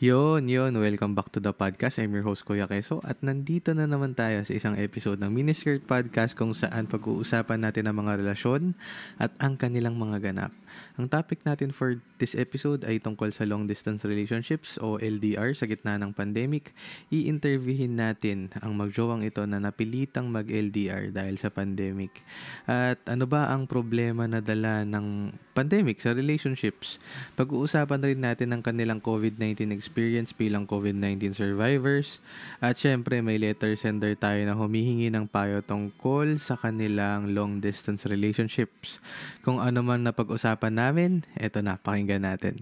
Yon, yon. Welcome back to the podcast. I'm your host, Kuya Keso. At nandito na naman tayo sa isang episode ng Miniskirt Podcast kung saan pag-uusapan natin ang mga relasyon at ang kanilang mga ganap. Ang topic natin for this episode ay tungkol sa long distance relationships o LDR sa gitna ng pandemic. I-interviewin natin ang magjowang ito na napilitang mag-LDR dahil sa pandemic. At ano ba ang problema na dala ng pandemic sa relationships? Pag-uusapan rin natin ang kanilang COVID-19 experience bilang COVID-19 survivors. At syempre may letter sender tayo na humihingi ng payo tungkol sa kanilang long distance relationships. Kung ano man na pag-usapan namin, eto na, pakinggan natin.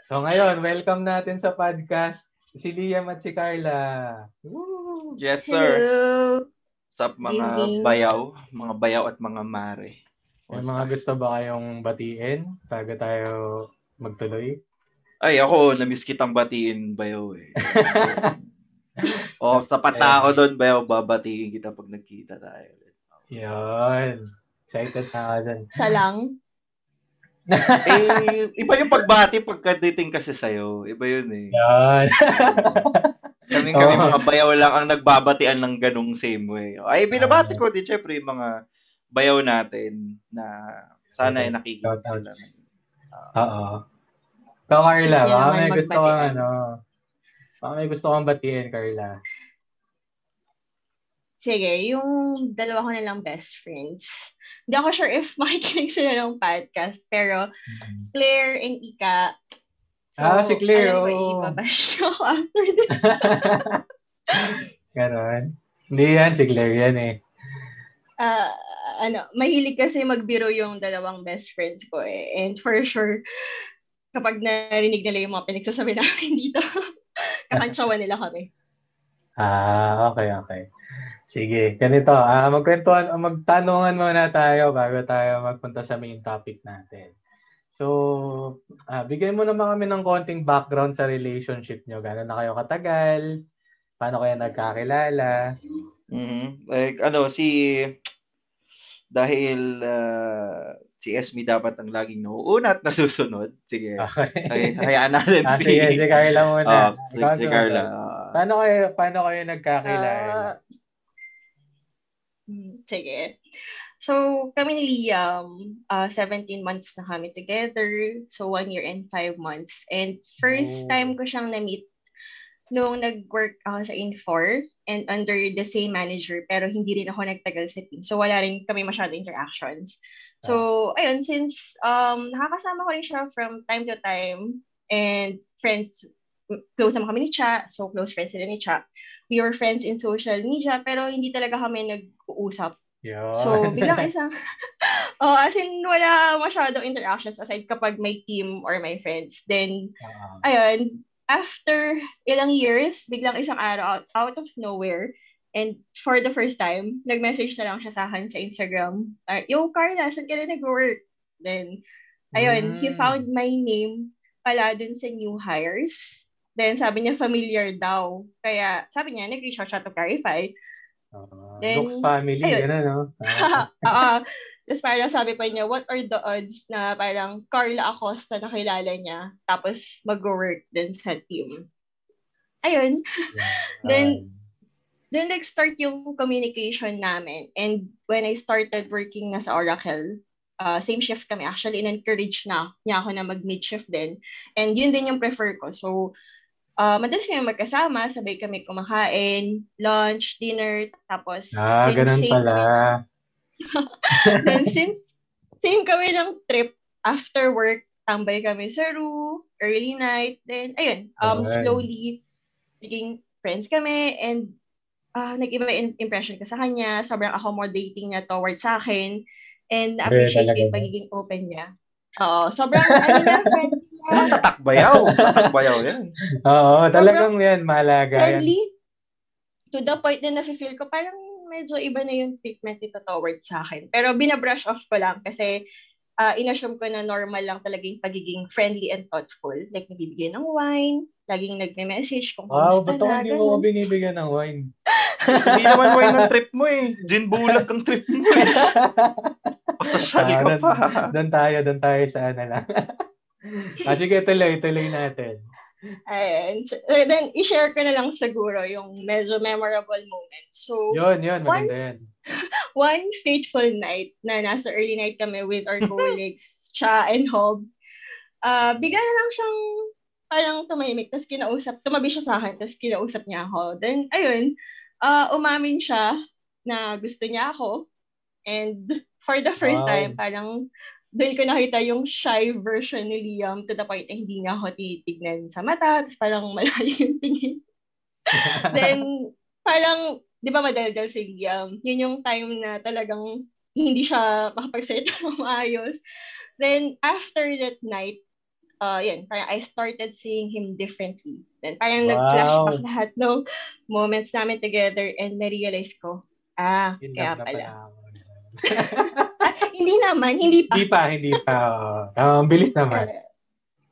So ngayon, welcome natin sa podcast si Liam at si Carla. Woo! Yes, sir. Hello. Sup mga bayaw, mga bayaw at mga mare. May mga gusto ba kayong batiin bago tayo magtuloy? Ay, ako, namiss kitang batiin, bayaw eh. oh, sa patao doon, bayaw, babatiin kita pag nagkita tayo. Yan. Excited na ako dyan. Siya lang. Eh, iba yung pagbati pagka-dating kasi sa'yo. Iba yun eh. Yan. Kami kami Oo. mga bayaw lang ang nagbabatian ng ganung same way. Ay, binabati ko din syempre yung mga bayaw natin na sana ay nakikinig sila. Oo. Ikaw, Carla, baka may gusto kang ano, baka may gusto kang batiin, Carla. Sige, yung dalawa ko nilang best friends. Hindi ako sure if makikinig sila ng podcast, pero Claire and Ika. Ah, si Claire, alam ko, ibabash ako after this. Ganon. Hindi yan, si Claire yan eh. Ah, ano, mahilig kasi magbiro yung dalawang best friends ko eh. And for sure, kapag narinig nila yung mga pinagsasabi namin dito, kakantsawan nila kami. Ah, okay, okay. Sige, ganito. Ah, magkwentuhan, magtanungan muna tayo bago tayo magpunta sa main topic natin. So, ah, bigyan mo naman kami ng konting background sa relationship nyo. Gano'n na kayo katagal? Paano kayo nagkakilala? Mhm. Like, ano, si... Dahil ah, si Esme dapat ang laging nauuna at nasusunod. Sige. Okay. Ay, hayaan natin ah, sige, si Carla muna. Ah, si, Ikaw si. Carla. ah. Paano kayo, paano kayo nagkakilala? Mm, sige. So, kami ni Liam, uh, 17 months na kami together. So, one year and five months. And first Oh. time ko siyang na-meet nung nag-work ako sa Infor and under the same manager pero hindi rin ako nagtagal sa team. So, wala rin kami masyado interactions. So, ayun, since um, nakakasama ko rin siya from time to time and friends, close naman kami ni Cha, so close friends sila ni Cha. We were friends in social media pero hindi talaga kami nag-uusap. Yun. So, biglang isang, oh, as in, wala masyadong interactions aside kapag may team or may friends. Then, Ah, ayun, after ilang years, biglang isang araw, out, out of nowhere, and for the first time, nag-message na lang siya sa akin sa Instagram. Uh, Yo, Carla, saan ka na nag-work? Then, ayun, he Mm. found my name pala dun sa new hires. Then, sabi niya familiar daw. Kaya, sabi niya, nag-reach out siya to clarify. ah, Then, looks family, ayun. gano'n, no? Ah, Oo. Tapos parang sabi pa niya, what are the odds na parang Carla Acosta na kilala niya, tapos mag-work din sa team. Ayun. Then, Then nag-start yung communication namin. And when I started working na sa Oracle, uh, same shift kami. Actually, in-encourage na niya ako na mag-mid shift din. And yun din yung prefer ko. So, uh, madalas kami magkasama, sabay kami kumakain, lunch, dinner, tapos ah, since ganun same pala. kami- then since same kami ng trip, after work, tambay kami sa Ru, early night, then ayun, um, Alright. slowly naging friends kami and ah nag-iba impression ko sa kanya, sobrang accommodating niya towards sa akin and appreciate talaga yung pagiging open niya. Oo, sobrang ano na. Ah, tatakbayaw. Tatakbayaw yan. Oo, talagang yan, malaga yan. friendly. To the point na nafe-feel ko, parang medyo iba na yung treatment nito towards sa akin. Pero binabrush off ko lang kasi uh, inassume ko na normal lang talaga yung pagiging friendly and thoughtful. Like, nagbibigay ng wine, laging nagme-message kung Wow, kumusta ba't ako na, hindi mo binibigyan ng wine? Hindi naman wine ang trip mo eh. Gin bulag ang trip mo eh. Pasasyali ka Ah, pa. doon tayo, doon tayo sa ano lang. Ah, sige, tuloy, tuloy natin. Ayan. So, eh, then, i-share ko na lang siguro yung medyo memorable moment. So, Yun, yun, maganda yan. one fateful night na nasa early night kami with our colleagues, Cha and Hob, uh, bigla na lang siyang parang tumahimik, tapos kinausap, tumabi siya sa akin, tapos kinausap niya ako. Then, ayun, uh, umamin siya na gusto niya ako. And for the first Wow. time, parang doon ko nakita yung shy version ni Liam to the point na hindi niya ako titignan sa mata, tapos parang malayo yung tingin. Then, parang, di ba madaldal si Liam? Yun yung time na talagang hindi siya makapagsalita ng maayos. Then, after that night, uh, yun, parang I started seeing him differently. Then, parang Wow. nag-flashback lahat ng moments namin together and na-realize ko, ah, In kaya love na hindi naman, hindi pa. Hindi pa, hindi pa. Ah, ang bilis naman.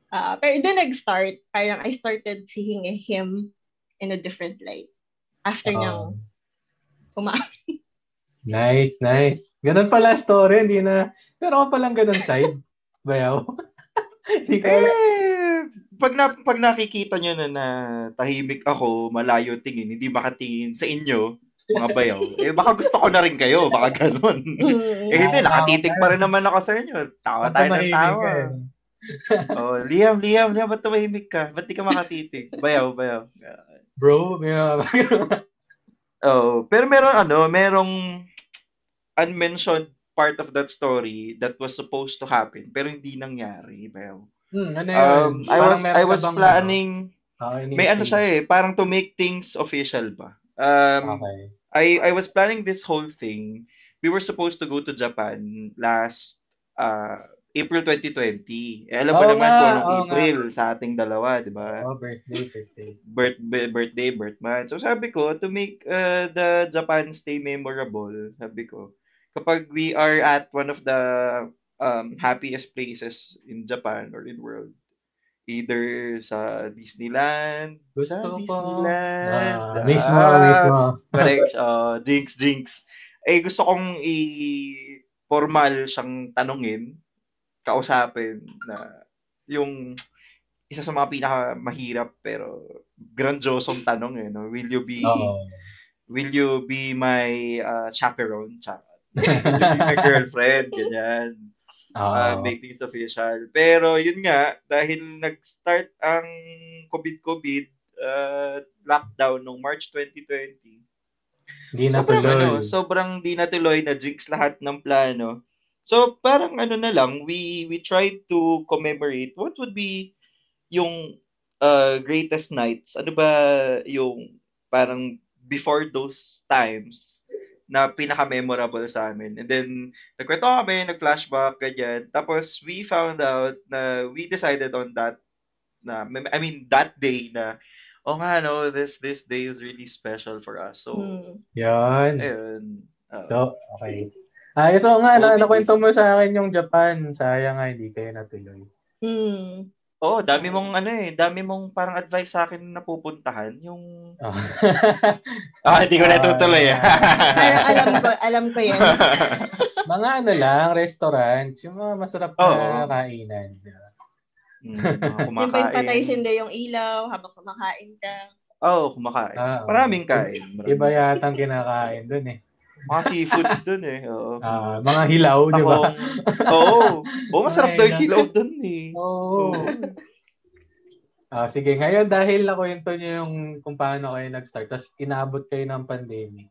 Ah, pero doon nag-start, parang I started seeing him in a different light. After Oo. niyang umamin. Nice, nice. Ganun pala story, hindi na, pero ako palang ganun side. Bayaw. Hindi ko. Eh, pag, na, pag nakikita nyo na na tahimik ako, malayo tingin, hindi makatingin sa inyo, mga bayaw, eh baka gusto ko na rin kayo, baka ganun. eh hindi, nakatitig pa rin naman ako sa inyo. Tawa tayo ng tawa. eh. Oh, Liam, Liam, Liam, ba't tumahimik ka? Ba't di ka makatitig? Bayaw, bayaw. Bro, may Oh, pero meron ano, merong unmentioned part of that story that was supposed to happen pero hindi nangyari, bayaw. hmm, ano yun? Um, I was I was planning ano, ah, may ano siya eh, parang to make things official ba. Um, Okay. I I was planning this whole thing. We were supposed to go to Japan last uh, April 2020. Eh, alam ko Oo naman nga, kung anong oo April sa ating dalawa, di ba? Oh, birthday, birthday. birth, bi- birthday, birth month. So sabi ko, to make uh, the Japan stay memorable, sabi ko, kapag we are at one of the um, happiest places in Japan or in world, either sa Disneyland, Gusto sa ko. Disneyland, Ah, mismo, ah, mismo. correct, uh, jinx, jinx. Eh, gusto kong i-formal siyang tanungin, kausapin na yung isa sa mga pinaka mahirap pero grandiosong tanong eh, no? Will you be Oo. will you be my uh, chaperone? Charot. will you be my girlfriend? Ganyan. Uh, Oo. make things official. Pero yun nga, dahil nag-start ang COVID-COVID, uh, lockdown noong March 2020, Hindi na sobrang, ano, tuloy. sobrang di natuloy na jinx lahat ng plano. So parang ano na lang, we we tried to commemorate what would be yung uh, greatest nights. Ano ba yung parang before those times na pinaka-memorable sa amin. And then, nagkwento kami, nag-flashback, ganyan. Tapos, we found out na we decided on that, na, I mean, that day na, oh nga, no, this, this day is really special for us. So, Hmm. Yan. ayun. Uh, So, okay. Ah, so nga, na, nakwento mo sa akin yung Japan. Sayang nga, hindi kayo natuloy. Hmm. Oo, dami mong ano eh, dami mong parang advice sa akin na pupuntahan. Yung, Oh. ah, hindi ko na tutuloy. Parang alam ko, alam ko yan. mga ano lang, restaurants, yung mga masarap na Oo. kainan. Mm, mga Yung ba yung patay kumakain. sindi yung ilaw habang kumakain ka. Oo, oh, kumakain. Ah, oo. Maraming kain. Maraming. Iba yata ang kinakain dun eh. Mga seafoods dun eh. Oo. Ah, mga hilaw, di ba? Tahong- Oo. Oo, masarap daw yung hilaw. dun eh. Oo. Ah, sige, ngayon dahil nakwento niyo yung kung paano kayo nag-start, tapos inabot kayo ng pandemic.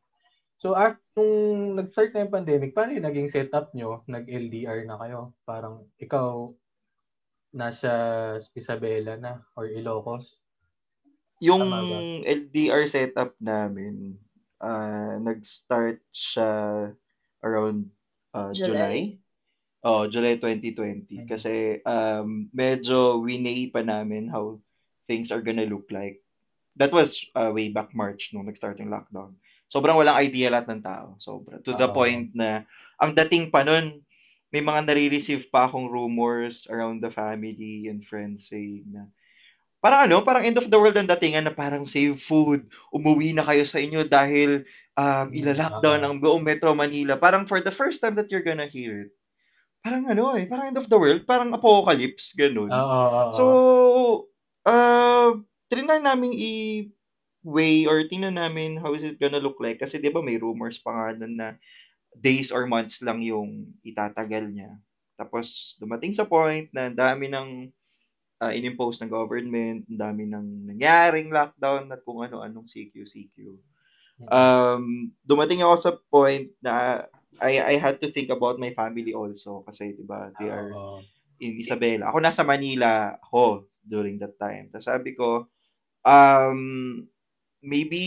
So, after nung nag-start na yung pandemic, paano yung naging setup nyo? Nag-LDR na kayo? Parang ikaw nasa Isabela na or Ilocos? Yung Tama ba? LDR setup namin, ah, nag-start siya around ah, July. July. Oh, July 2020. Kasi um, medyo winay pa namin how things are gonna look like. That was uh, way back March nung nag-start yung lockdown. Sobrang walang idea lahat ng tao. Sobra. To the Oo. point na ang dating pa nun, may mga nare-receive pa akong rumors around the family and friends saying na parang ano, parang end of the world ang datingan na parang save food, umuwi na kayo sa inyo dahil um, ila-lockdown Oo. ang buong Metro Manila. Parang for the first time that you're gonna hear it, parang ano eh, parang end of the world, parang apocalypse, ganun. Oo. So, uh, trinay namin i-weigh or tingnan namin how is it gonna look like. Kasi di ba may rumors pa nga nun na days or months lang yung itatagal niya. Tapos, dumating sa point na dami ng uh, inimpose ng government, ang dami ng nangyaring lockdown at kung ano-anong CQ-CQ. Um, dumating ako sa point na I, I had to think about my family also kasi 'di ba they are Oo. in Isabela. Ako nasa Manila ako during that time. Tapos sabi ko, um, maybe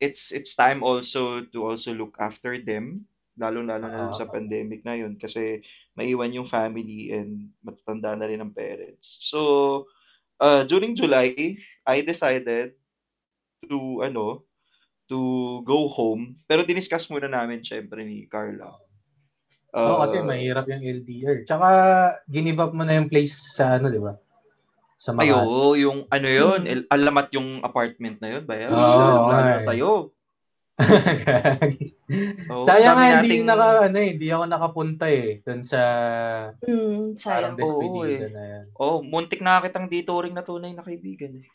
it's it's time also to also look after them, lalo-lalo na sa Ah. pandemic na yun kasi maiwan yung family and matatanda na rin ang parents. So, uh, during July, I decided to ano, to go home. Pero diniscuss muna namin syempre ni Carla. Oo, kasi Uh, mahirap yung LDR. Tsaka, ginive up mo na yung place sa ano, di ba? Sa Ay, Makati. oo, yung ano yun, Mm. el- alamat yung apartment na yun ba? Oo, Lalo nga eh. sa'yo. Oo, Sayang nga, hindi nating- naka, ano eh, hindi ako nakapunta eh. Doon sa Mm, parang sayang. despedida Oo, eh. na yan. Oh, muntik na kitang dito ring na tunay na kaibigan eh.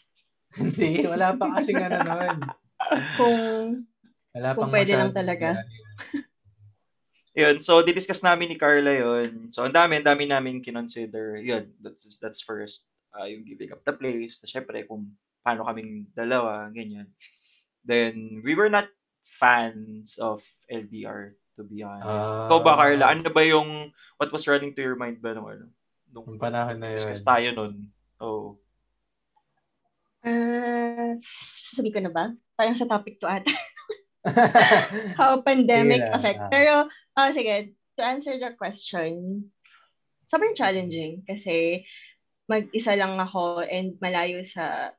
Hindi, wala pa kasi ano nun. Kung Wala Kung pang pwede lang talaga. yun. Yun, so didiscuss namin ni Carla yun. So ang dami, ang dami namin kinonsider. Yun, that's, that's first. Uh, yung giving up the place. Siyempre, kung paano kaming dalawa, ganyan. Then, we were not fans of LDR, to be honest. Ah. Ikaw ba, Carla? Ano ba yung, what was running to your mind ba nung ano? Nung panahon na yun. discuss tayo nun. Oh. Ah, sabi ko na ba? Parang sa topic to ata. How pandemic lang, affect. ah. Pero, ah sige, to answer the question, sobrang challenging kasi mag-isa lang ako and malayo sa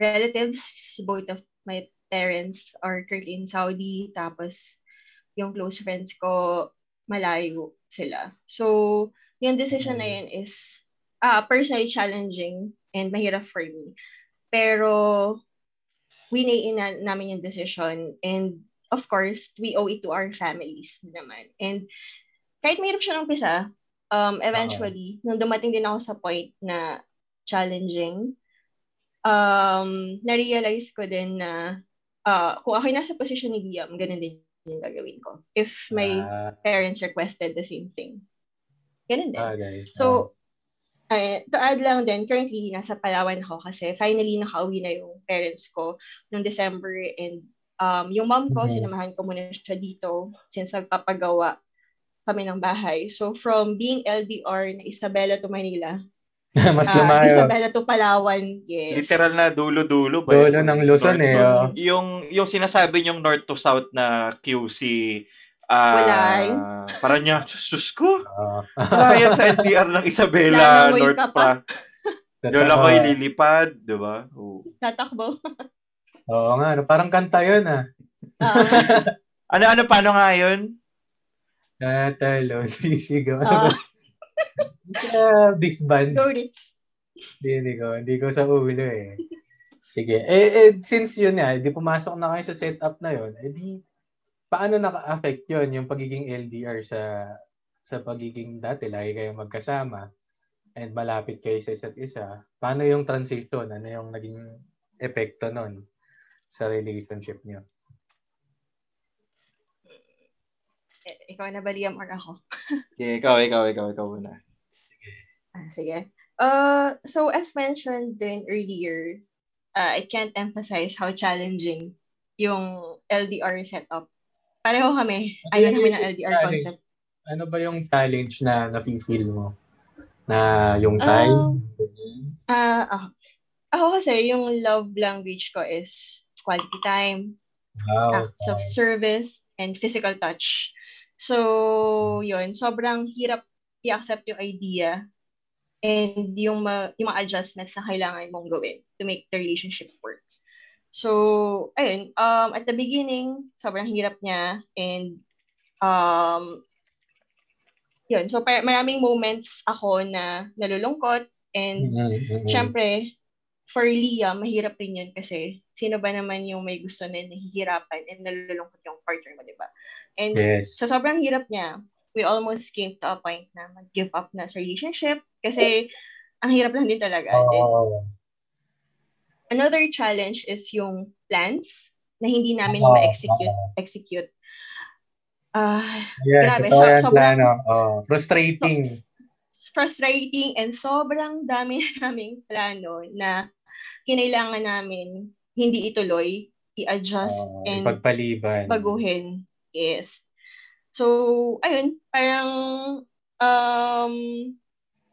relatives. Both of my parents are currently in Saudi. Tapos, yung close friends ko, malayo sila. So, yung decision na yun is ah personally challenging and mahirap for me. Pero, winain na namin yung decision and of course, we owe it to our families naman. And kahit mahirap siya ng pisa, um, eventually, nung dumating din ako sa point na challenging, um, na-realize ko din na uh, kung ako nasa position ni Liam, ganun din yung gagawin ko. If my Ah, parents requested the same thing. Ganun din. bagay. So, ay, to add lang din, currently, nasa Palawan ako kasi finally nakauwi na yung parents ko noong December and um, yung mom ko, Mhm. sinamahan ko muna siya dito since nagpapagawa kami ng bahay. So, from being LDR na Isabela to Manila, Mas ah, lumayo. Isabela to Palawan, yes. Literal na dulo-dulo ba? Dulo ng Luzon North eh, to- oh. Yung, yung sinasabi yung north to south na QC, ah Wala eh. parang niya, sus ko, Oo. wala yan sa NDR ng Isabela, North pa. pa. Doon ako ililipad, di ba? Oo. Tatakbo. Oo nga, no, parang kanta yun ah. Ah, Ano, ano, paano nga yun? Tatalon, sisigaw. ah, Sa disband. go Ritz. Hindi, hindi ko. Hindi ko sa ulo eh. Sige. Eh, eh since yun nga, di pumasok na kayo sa setup na yun, eh di, paano naka-affect yun yung pagiging LDR sa sa pagiging dati, lagi kayong magkasama and malapit kayo sa isa't isa. Paano yung transition? Ano yung naging epekto nun sa relationship niyo? Eh, Ikaw na ba, Liam, or ako? Okay, ikaw, ikaw, ikaw, ikaw muna. Ah, sige. Uh, so as mentioned din earlier, uh, I can't emphasize how challenging yung LDR setup. Pareho kami. Ayaw namin ng LDR Challenge. concept. Ano ba yung challenge na nafe-feel mo? Na yung time? Ah, ako. ako kasi yung love language ko is quality time, wow. acts of service, and physical touch. So, yun, sobrang hirap i-accept yung idea and yung, ma- yung mga adjustments na kailangan mong gawin to make the relationship work. So, ayun, um, at the beginning, sobrang hirap niya and um, yun, so par- maraming moments ako na nalulungkot and Mm-mm. syempre, for Leah, mahirap rin yun kasi sino ba naman yung may gusto na nahihirapan and nalulungkot yung partner mo, di ba? And Yes. sa sobrang hirap niya, we almost came to a point na mag-give up na sa relationship kasi ang hirap lang din talaga. Then, Oo. another challenge is yung plans na hindi namin Oo, ma-execute. Execute. Ah, Yan, Grabe, so- sobrang- plano. Oh, frustrating. frustrating and sobrang dami naming plano na kinailangan namin hindi ituloy, i-adjust Oh, and pagpaliban. baguhin. Yes. So, ayun, parang um,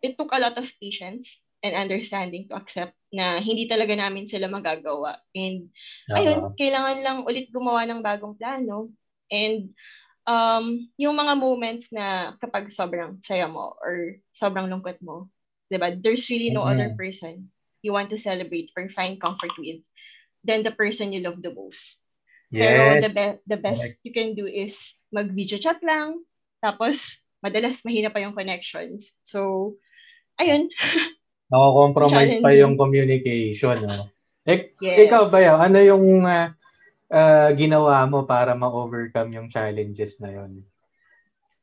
it took a lot of patience and understanding to accept na hindi talaga namin sila magagawa. And ayun, kailangan lang ulit gumawa ng bagong plano. And um, yung mga moments na kapag sobrang saya mo or sobrang lungkot mo, 'di ba? There's really no Mhm. other person you want to celebrate or find comfort with than the person you love the most. Pero Yes. the, be- the best Correct. you can do is mag-video chat lang. Tapos, madalas mahina pa yung connections. So, ayun. Nako-compromise pa yung communication. No? Ik- Yes. Ikaw ba yun? Ano yung ah, ah, ginawa mo para ma-overcome yung challenges na yon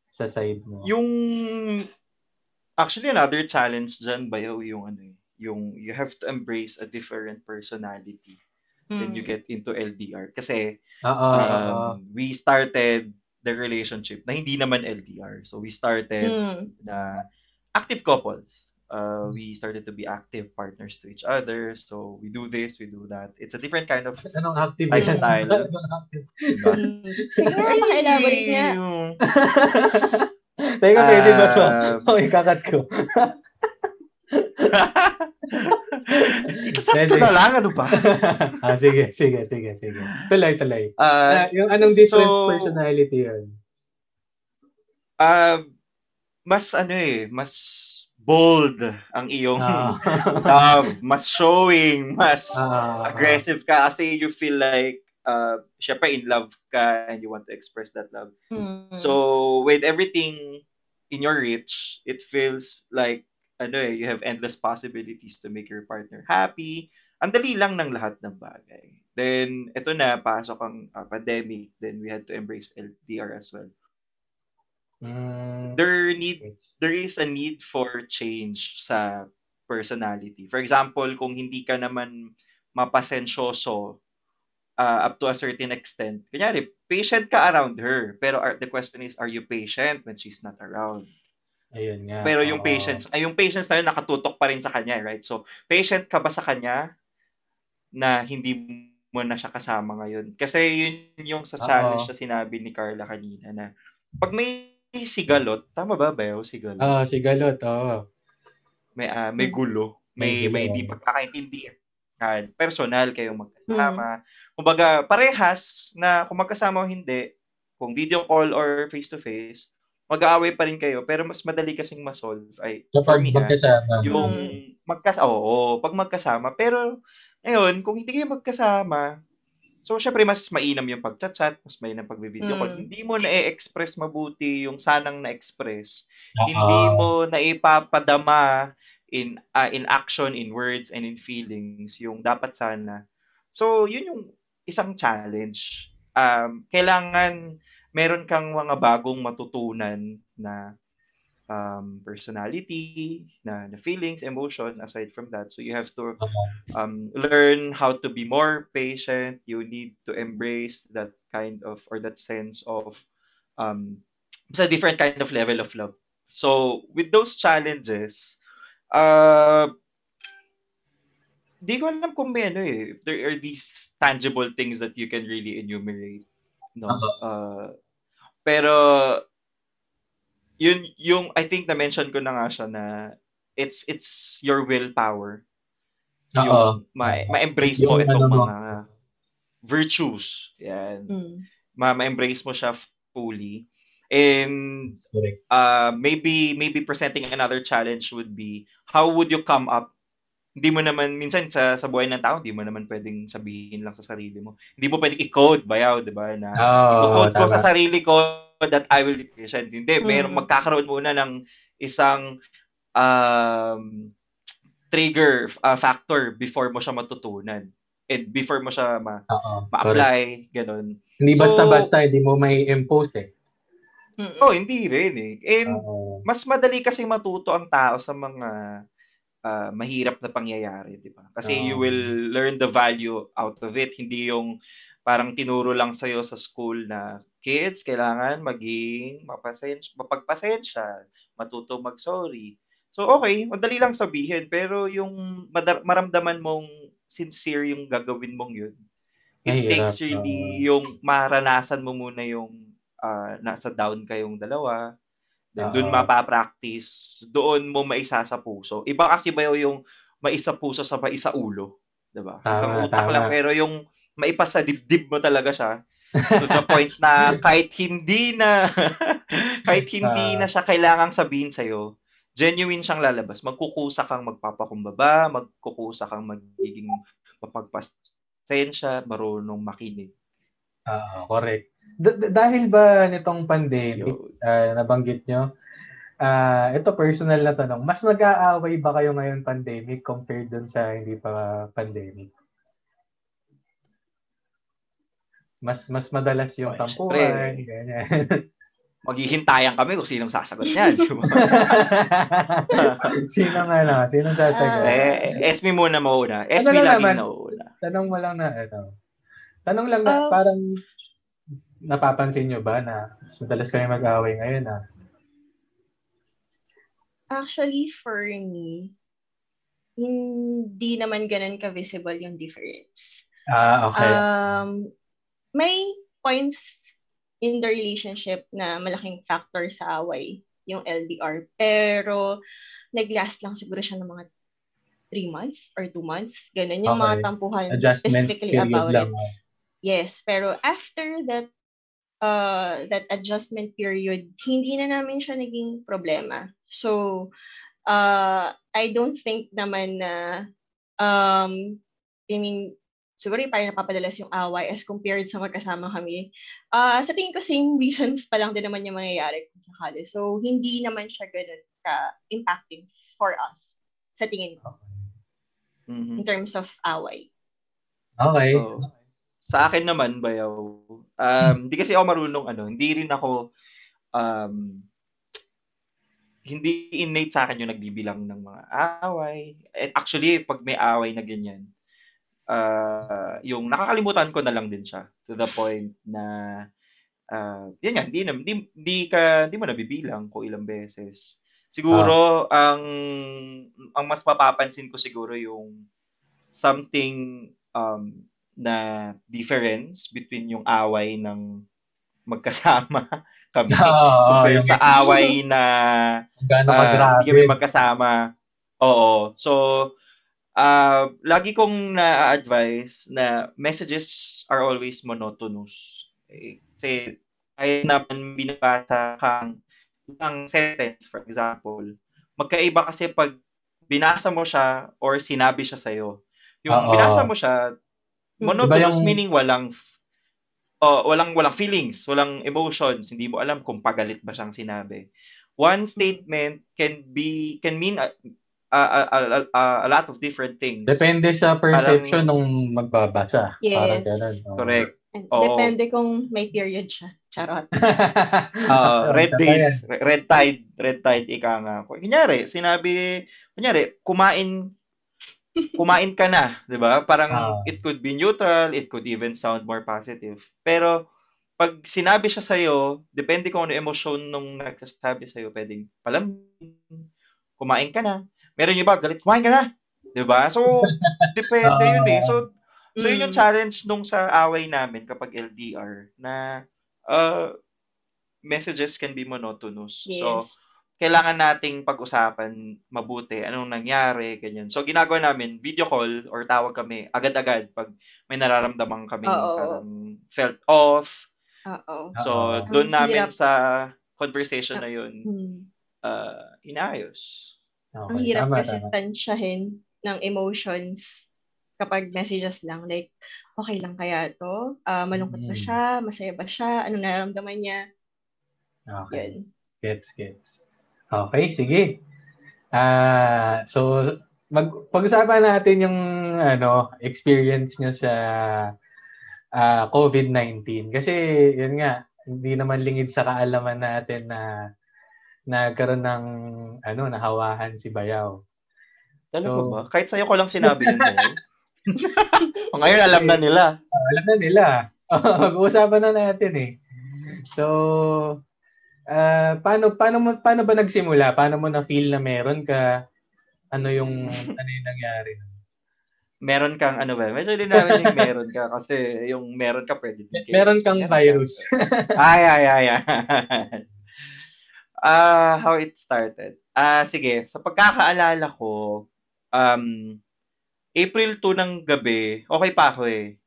sa side mo? Yung actually another challenge dyan bayaw yung ano eh, yung you have to embrace a different personality when you Mm. get into LDR kasi oo. um, we started the relationship na hindi naman LDR. So we started Mm. na active couples. Uh, we started to be active partners to each other. So we do this, we do that. It's a different kind of Anong active lifestyle. Diba? Mm. Sige nga. Yung, Teka, pwede ba to? um, Okay, kakat ko. Ikasat ko na lang, ano ba? ah, sige, sige, sige, sige. Tuloy, tuloy. Uh, Ah, yung anong different so- personality yun? uh, mas ano eh, mas bold ang iyong Ah. love, mas showing, mas Ah, aggressive ka kasi you feel like uh, syempre in love ka and you want to express that love. Mm. So with everything in your reach, it feels like ano eh, you have endless possibilities to make your partner happy. Ang dali lang ng lahat ng bagay. Then ito na pasok ang uh, pandemic, then we had to embrace LDR as well. Mm, There need there is a need for change sa personality. For example, kung hindi ka naman mapasensyoso uh, up to a certain extent, kunyari, patient ka around her, pero are, the question is, are you patient when she's not around? Ayun nga. Pero yung oo. patience, ay yung patience na yun nakatutok pa rin sa kanya, right? So, patient ka ba sa kanya na hindi mo na siya kasama ngayon? Kasi yun yung sa challenge Oo. na sinabi ni Carla kanina na pag may sigalot, tama ba ba sigalot? Ah, si Galot, oo. may ah, may Mm. gulo, may May gulo. may hindi pagkakaintindihan. Personal kayong magkasama. Kumbaga, parehas na kung magkasama o hindi, kung video call or face to face, mag-aaway pa rin kayo pero mas madali kasing ma-solve ay for Kapag me ha, magkasama. yung magkasama, oo, pag magkasama. Pero ngayon, kung hindi kayo magkasama, so syempre mas mainam yung pag-chat, mas mainam pag-video call. Mm. Hindi mo na-express mabuti yung sanang na-express Oo. hindi mo naipapadama in ah, in action, in words, and in feelings yung dapat sana. So, yun yung isang challenge. Um, kailangan meron kang mga bagong matutunan na um, personality, na, na feelings, emotion, aside from that. So, you have to um, learn how to be more patient. You need to embrace that kind of, or that sense of, um, it's a different kind of level of love. So, with those challenges, uh, di ko alam kung may ano eh, if there are these tangible things that you can really enumerate. No? Uh, pero, yun, yung, I think na-mention ko na nga siya na it's, it's your willpower. Oo. Yung ma- ma-embrace mo itong ano mo. mga virtues. Yan Mm. ma- ma-embrace mo siya fully. And uh, maybe maybe presenting another challenge would be how would you come up hindi mo naman minsan sa sa buhay ng tao hindi mo naman pwedeng sabihin lang sa sarili mo hindi mo pwedeng i-code bayaw di ba na Oo, i-code ko sa sarili ko that I will be patient hindi meron Mm. magkakaroon muna ng isang um, trigger uh, factor before mo siya matutunan and before mo siya ma- correct. ma-apply ganun Hindi So- basta-basta, hindi mo may impose eh. Oh hindi rin eh and Oo. mas madali kasi matuto ang tao sa mga ah, mahirap na pangyayari, di ba? Kasi Oo. you will learn the value out of it. Hindi yung parang tinuro lang sa'yo sa school na kids, kailangan maging mapasensya, mapagpasensya, matuto mag-sorry. So, okay, madali lang sabihin, pero yung madar- maramdaman mong sincere yung gagawin mong yun, it Mahirap, takes really yung maranasan mo muna yung ah, nasa down kayong dalawa, Oo. doon mapapractice, doon mo maisa sa puso. Iba kasi ba yung maisa puso sa maisa ulo? Diba? Tama, Hanggang utak tama. lang, pero yung maipasa dibdib mo talaga siya to the point na kahit hindi na kahit hindi Ah. na siya kailangang sabihin sa'yo, genuine siyang lalabas. Magkukusa kang magpapakumbaba, magkukusa kang magiging mapagpasensya, marunong makinig. Oo, correct. D- d- dahil ba nitong pandemic, Ah, nabanggit nyo, ah ito personal na tanong, mas nag-aaway ba kayo ngayon pandemic compared dun sa hindi pa pandemic? Mas mas madalas yung Oy, tampuhan, ganyan. Maghihintayan kami kung sinong sasagot niyan. Sino nga na? Sinong sasagot? Eh, Esme muna mauna. Esme Ano lang laging nauna. Tanong mo lang na, ano, tanong lang na, Ah. parang napapansin nyo ba na madalas kayo mag-away ngayon ah? Actually, for me, hindi naman ganun ka-visible yung difference. Ah, okay. Um, may points in the relationship na malaking factor sa away, yung LDR. Pero, nag-last lang siguro siya ng mga three months or two months. Ganun yung mga Okay. tampuhan Adjustment specifically about lang. it. ah. Yes, pero after that uh that adjustment period, hindi na namin siya naging problema. So, uh I don't think naman na um I mean siguro yung parang napapadalas yung away as compared sa magkasama kami. Ah, sa tingin ko same reasons pa lang din naman yung mangyayari kung sakali. So, hindi naman siya ganun ka impacting for us sa tingin ko Mhm. in terms of away. Okay. Oo. Sa akin naman, bayaw, um, hindi kasi ako marunong, ano, hindi rin ako, um, hindi innate sa akin yung nagbibilang ng mga away. And actually, pag may away na ganyan, uh, yung nakakalimutan ko na lang din siya to the point na uh, yun nga, hindi, na, hindi, hindi, ka, hindi mo nabibilang kung ilang beses. Siguro, ang ang mas mapapansin ko siguro yung something um, na difference between yung away ng magkasama kami compared yung sa away na gaano ah, kagrabe. hindi kami magkasama. Oo. So, ah lagi kong na-advise na messages are always monotonous. Eh, Kasi kahit naman binabasa kang isang sentence, for example, magkaiba kasi pag binasa mo siya or sinabi siya sa'yo. Yung Oo. binasa mo siya, monotonous Iba yung- meaning walang oh, walang walang feelings, walang emotions, hindi mo alam kung pagalit ba siyang sinabi. One statement can be can mean a, a, a, a, a- lot of different things. Depende sa perception Parang- nung magbabasa. Yes. Parang ganun. oo. Correct. Oo. Depende kung may period siya. Charot. Uh, red days, re- red tide, red tide ika nga. Kunyari, sinabi, kunyari, kumain kumain ka na, 'di ba? Parang Ah. it could be neutral, it could even sound more positive. Pero pag sinabi siya sa depende kung ano emosyon nung nagsasabi sa iyo, pwedeng palambing, kumain ka na. Meron yung iba, galit, kumain ka na. 'Di ba? So, depende yun eh. So, So yun yung Mm. challenge nung sa away namin kapag LDR na uh, messages can be monotonous. So Yes. Kailangan nating pag-usapan mabuti anong nangyari, ganyan. So ginagawa namin video call or tawag kami agad-agad pag may nararamdaman kami parang felt off. Oo. So Oo. doon namin hirap. sa conversation na yun Hmm. uh, inaayos. Okay, Ang hirap tama, kasi tama. tansyahin ng emotions kapag messages lang. Like, okay lang kaya to? Ah, malungkot ba Mm. siya? Masaya ba siya? Anong nararamdaman niya? Okay. Yun. Gets, gets. Okay, sige. Ah, so mag pag-usapan natin yung ano, experience nyo sa ah, COVID-19 kasi yun nga, hindi naman lingid sa kaalaman natin na nagkaroon ng ano, nahawahan si Bayaw. Talaga So- ba? Kahit sa'yo ko lang sinabi yun. O ngayon alam na nila. Ah, alam na nila. Mag-uusapan na natin eh. So, ah, paano paano mo paano ba nagsimula? Paano mo na feel na meron ka? Ano yung ano yung nangyari? Meron kang ano ba? Medyo din namin yung meron ka kasi yung meron ka pwede din. Meron kang virus. ay, ay, ay, ay. Ah, how it started. Ah, sige. Sa pagkakaalala ko, um, April 2 ng gabi, okay pa ako eh.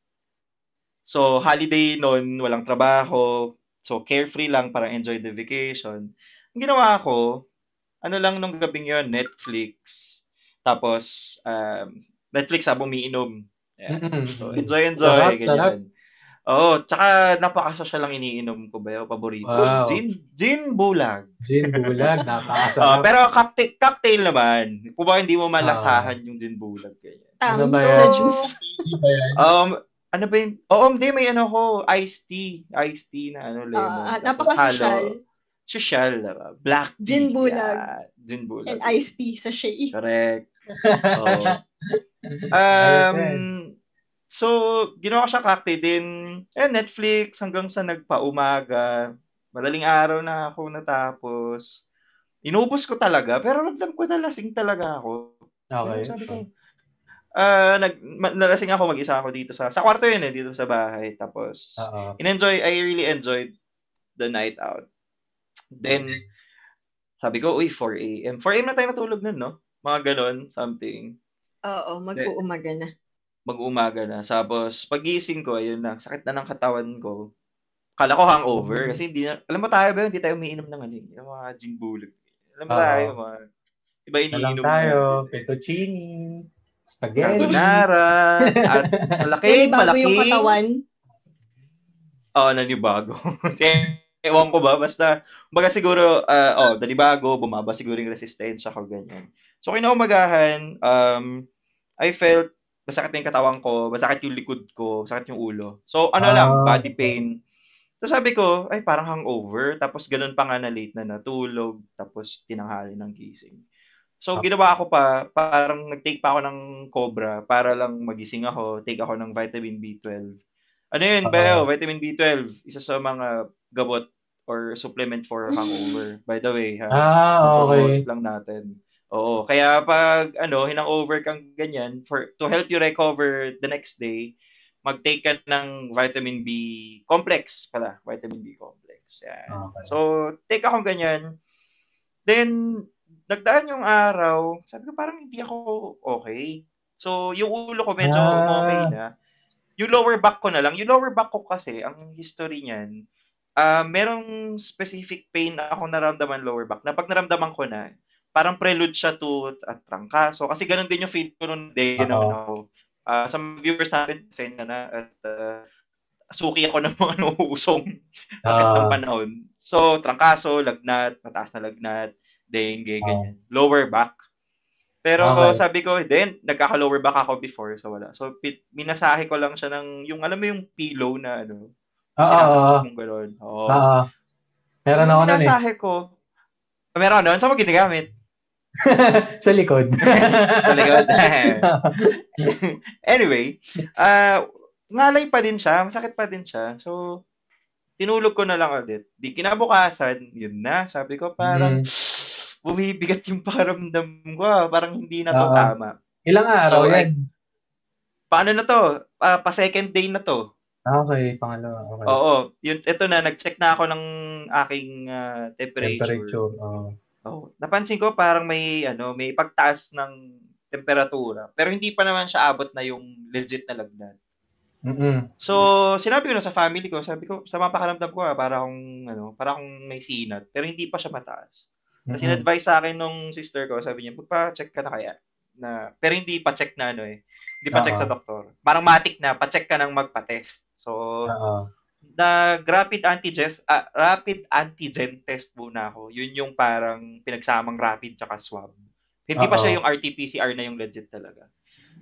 So, holiday noon, walang trabaho. So, carefree lang, parang enjoy the vacation. Ang ginawa ko, ano lang nung gabing yon Netflix. Tapos, um, Netflix habang umiinom. Ayan. Mm-mm. So, enjoy, enjoy. Sarap, ganyan. sarap. Oo, tsaka napakasosya lang iniinom ko ba yung paborito. Wow. Gin, gin bulag. Gin bulag, Ah, napakasarap. pero cocktail, cocktail naman. Kung ba hindi mo malasahan yung gin bulag. Ganyan. Ano Tama. ba na yan? juice. Hindi ba yan? Um, ano ba yun? Oo, hindi, may ano ko, iced tea. Iced tea na ano, lemon. Ah, Tapos napaka-social. Social. diba? Black tea. Gin bulag. Yeah, gin bulag. And iced tea sa shea. Correct. Yan. Um, so, ginawa ko siya cocktail din. Eh, Netflix hanggang sa nagpaumaga. Madaling araw na ako natapos. Inubos ko talaga, pero ramdam ko na lasing talaga ako. Okay. Sabi ko, ah, nag, nalasing ako, mag-isa ako dito sa, sa kwarto yun eh, dito sa bahay. Tapos, Oo. in-enjoy, I really enjoyed the night out. Then, sabi ko, uy, 4 a.m. 4 a.m. na tayo natulog nun, no? Mga ganon, something Oo, mag-uumaga na. mag-umaga na. Tapos, pagising ko, ayun na, sakit na ng katawan ko. Kala ko hangover. Kasi hindi na, alam mo tayo ba, hindi tayo umiinom ng ano, eh, yung mga gin bulag. Alam mo Oo. tayo, mga, iba iniinom tayo, natin. fettuccine, spaghetti. Carbonara, at malaki, Really bago malaki. yung katawan. Oo, nanibago. Ewan ko ba, basta, baga siguro, uh, oh, nanibago, bumaba siguro yung resistensya ko, ganyan. So, kinaumagahan, um, I felt, masakit na yung katawan ko, masakit yung likod ko, masakit yung ulo. So, ano lang, Ah. body pain. So, sabi ko, ay, parang hangover. Tapos, ganun pa nga na late na natulog. Tapos, tinanghali ng gising. So, Ah. ginawa ko pa, parang nag-take pa ako ng Cobra para lang magising ako. Take ako ng vitamin B12. Ano yun, Ah. Beo? Vitamin B12. Isa sa mga gamot or supplement for hangover. By the way, ha? Ah, okay. Lang natin. Oo. Kaya pag ano, hinang-over kang ganyan, for to help you recover the next day, mag-take ka ng vitamin B complex pala. Vitamin B complex. Yan. Okay. So, take akong ganyan. Then, nagdaan yung araw, sabi ko parang hindi ako okay. So, yung ulo ko medyo Ah. okay na. Yung lower back ko na lang. Yung lower back ko kasi, ang history niyan, ah merong specific pain na ako naramdaman lower back na pag naramdaman ko na, parang prelude siya to at trangkaso. Kasi ganun din yung feel ko noon day ano. Ah, sa mga viewers natin, kasi na na at ah, suki ako ng mga nauusong sakit ng Ah. panahon. So, trangkaso, lagnat, mataas na lagnat, dengue, Ah. ganyan. Lower back. Pero Okay. sabi ko, then, nagkaka-lower back ako before, so wala. So, pi- minasahe ko lang siya ng, yung, alam mo yung pillow na, ano, Oo, oo, oo. sinasaksak mong gano'n. Oo. Oo. Meron ako nun eh. Minasahe ko. Ah, Meron nun? Saan mo ginagamit? Sa likod. Sa likod. anyway, ah ngalay pa din siya, masakit pa din siya. So, tinulog ko na lang ulit. Di kinabukasan, yun na. Sabi ko, parang Mm. Bumibigat yung pakiramdam ko. ah. Parang hindi na to Oo. tama. Ilang araw So, yan? Paano na to? Ah, pa second day na to. Okay, pangalawa. Okay. Oo. Yun, ito na, nag-check na ako ng aking ah, temperature. Temperature. oo. Oh, napansin ko parang may ano, may pagtaas ng temperatura. Pero hindi pa naman siya abot na yung legit na lagnat. Mm-mm. So, sinabi ko na sa family ko, sabi ko, sa mga pakaramdam ko, ah, para akong, ano, para akong may sinat, pero hindi pa siya mataas. Tapos Mm-mm. in-advise sa akin nung sister ko, sabi niya, magpa-check ka na kaya. Na, pero hindi pa-check na ano eh. Hindi pa-check Oo. sa doktor. Parang matik na, pa-check ka nang magpa-test. So, Oo. nag rapid antigen ah, rapid antigen test muna ako. Yun yung parang pinagsamang rapid tsaka swab. Hindi pa Oo. siya yung RT-PCR na yung legit talaga.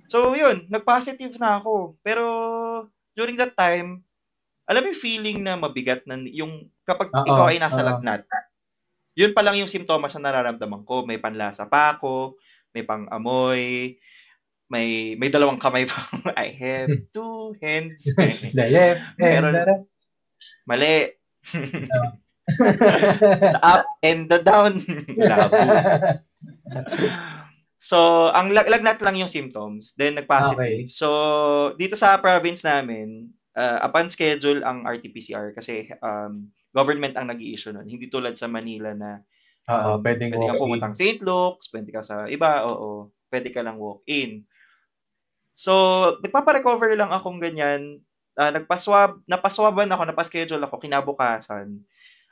So, yun, nag-positive na ako. Pero during that time, alam mo yung feeling na mabigat na yung kapag Oo, ikaw ay nasa oo. lagnat. Yun pa lang yung simptomas na nararamdaman ko. May panlasa pa ako, may pang-amoy, may may dalawang kamay pa. I have two hands. The left and Meron- the right. Mali. the up and the down. Labo. So, ang lag- lagnat lang yung symptoms, then nag-positive. Okay. So, dito sa province namin, uh, upon schedule ang RT-PCR kasi um, government ang nag issue nun. Hindi tulad sa Manila na Oo, um, pwedeng pwede kang walk-in. pumuntang St. Luke's, pwede ka sa iba, oo. Pwede ka lang walk-in. So, nagpapa-recover lang akong ganyan. Ah, nagpa-swab, napaswaban ako, napaschedule ako, kinabukasan.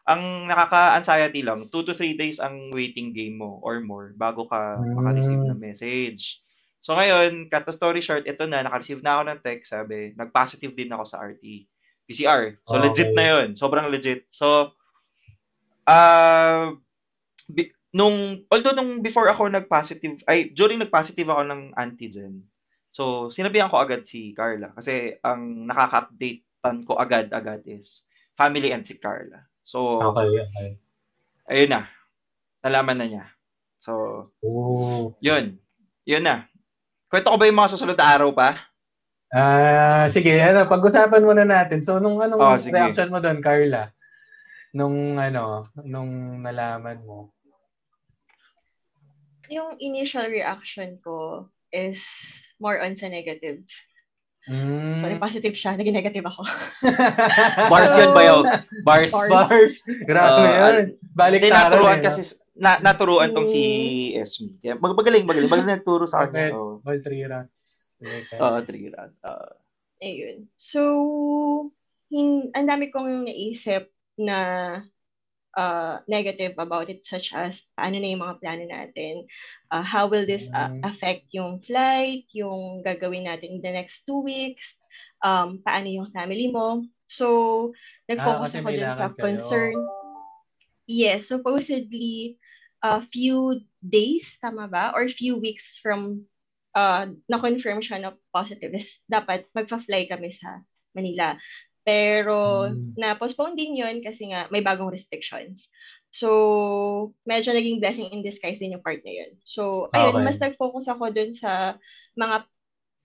Ang nakaka-anxiety lang, 2 to 3 days ang waiting game mo or more bago ka Mm. maka-receive ng message. So ngayon, cut the story short, ito na, naka-receive na ako ng text, sabi, nag-positive din ako sa RT. PCR. So Okay. legit na yun. Sobrang legit. So, ah, bi- nung, although nung before ako nag-positive, ay, during nag-positive ako ng antigen, so, sinabihan ko agad si Carla. Kasi, ang nakaka-updatean ko agad-agad is family and si Carla. So, Okay, okay. ayun na. Nalaman na niya. So, Oo. yun. Yun na. Kwento ko ba yung mga susunod na araw pa? Ah, sige, ano, pag-usapan muna natin. So, nung anong Oh, sige. reaction mo doon, Carla? Nung ano, nung nalaman mo? Yung initial reaction ko is more on sa negative. Mm. So, positive siya, naging negative ako. Bars yun ba yun? Bars. Bars. Bars. Grabe Uh, yun. Balik Hindi, naturuan eh, kasi, na, naturuan tong si. Esme. Kaya, mag- magaling, magaling. Magaling nagturo sa Okay. kanya. Oo, no? All three. Oo, three round. Oo. Ayun. So, hin- ang dami kong naisip na uh, negative about it such as paano na yung mga plano natin, uh, how will this uh, affect yung flight, yung gagawin natin in the next two weeks, um, paano yung family mo. So, nag-focus kasi ako dun sa kayo. concern. Yes, supposedly, a few days, tama ba? Or few weeks from uh, na-confirm siya na positive is dapat magfa-fly kami sa Manila. Pero Mm. na-postpone din yun kasi nga may bagong restrictions. So, medyo naging blessing in disguise din yung part na yun. So, ayun, Okay. mas nag-focus ako dun sa mga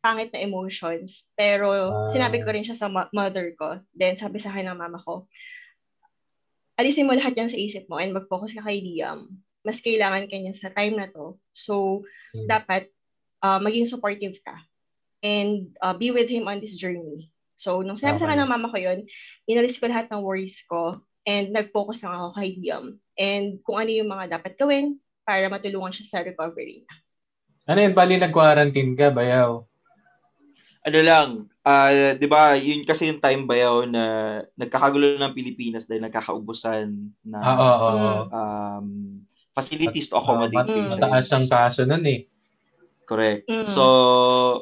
pangit na emotions. Pero Ah. sinabi ko rin siya sa mo- mother ko. Then sabi sa akin ng mama ko, alisin mo lahat yan sa isip mo and mag-focus ka kay Liam. Mas kailangan kanya sa time na to. So, Hmm. dapat uh, maging supportive ka and uh, be with him on this journey. So, nung sinabi sa Okay. akin ng mama ko yun, inalis ko lahat ng worries ko and nag-focus lang ako kay Liam and kung ano yung mga dapat gawin para matulungan siya sa recovery. Ano yun, bali nag-quarantine ka, bayaw? Ano lang, ah, 'di ba, yun kasi yung time bayaw na nagkakagulo ng Pilipinas dahil nagkakaubusan na Ah, oo, oo. Mm. um, facilities to accommodate Ah, patients. Mataas ang kaso nun eh. Correct. Mm. So,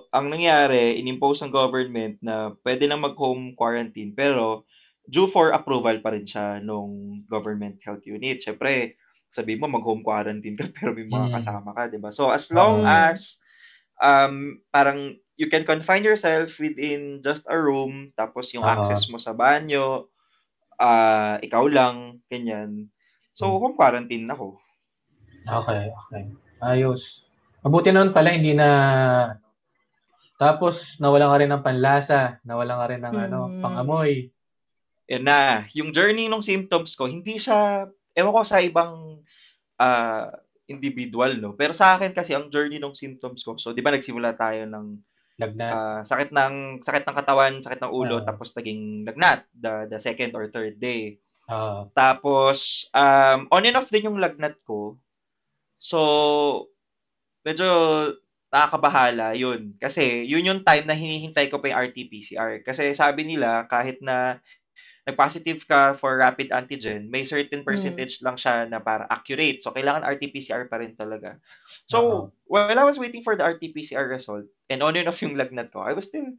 ang nangyari, inimpose ng government na pwede na mag-home quarantine pero due for approval pa rin siya nung government health unit. Siyempre, sabi mo mag-home quarantine ka pero may mga Mm. kasama ka, 'di ba? So, as long Mm. as um parang you can confine yourself within just a room tapos yung Oo. access mo sa banyo ah ikaw lang, ganyan. So, Mm. home quarantine ako. Okay, okay. Ayos. Mabuti naman pala, hindi na... Tapos, nawalan ka rin ng panlasa, nawalan ka rin ng ano, Mm. pangamoy. Yan na. Yung journey ng symptoms ko, hindi siya, ewan ko sa ibang ah, individual, no? Pero sa akin kasi, ang journey ng symptoms ko, so, di ba nagsimula tayo ng Lagnat. ah, sakit ng sakit ng katawan, sakit ng ulo, Oo. tapos naging lagnat, the, the second or third day. Ah, Tapos, um, on and off din yung lagnat ko. So, medyo nakakabahala, yun. Kasi yun yung time na hinihintay ko pa yung RT-PCR. Kasi sabi nila, kahit na nag-positive ka for rapid antigen, may certain percentage lang siya na para accurate. So, kailangan RT-PCR pa rin talaga. So, Oo. while I was waiting for the RT-PCR result, and on and off yung lagnat ko, I was still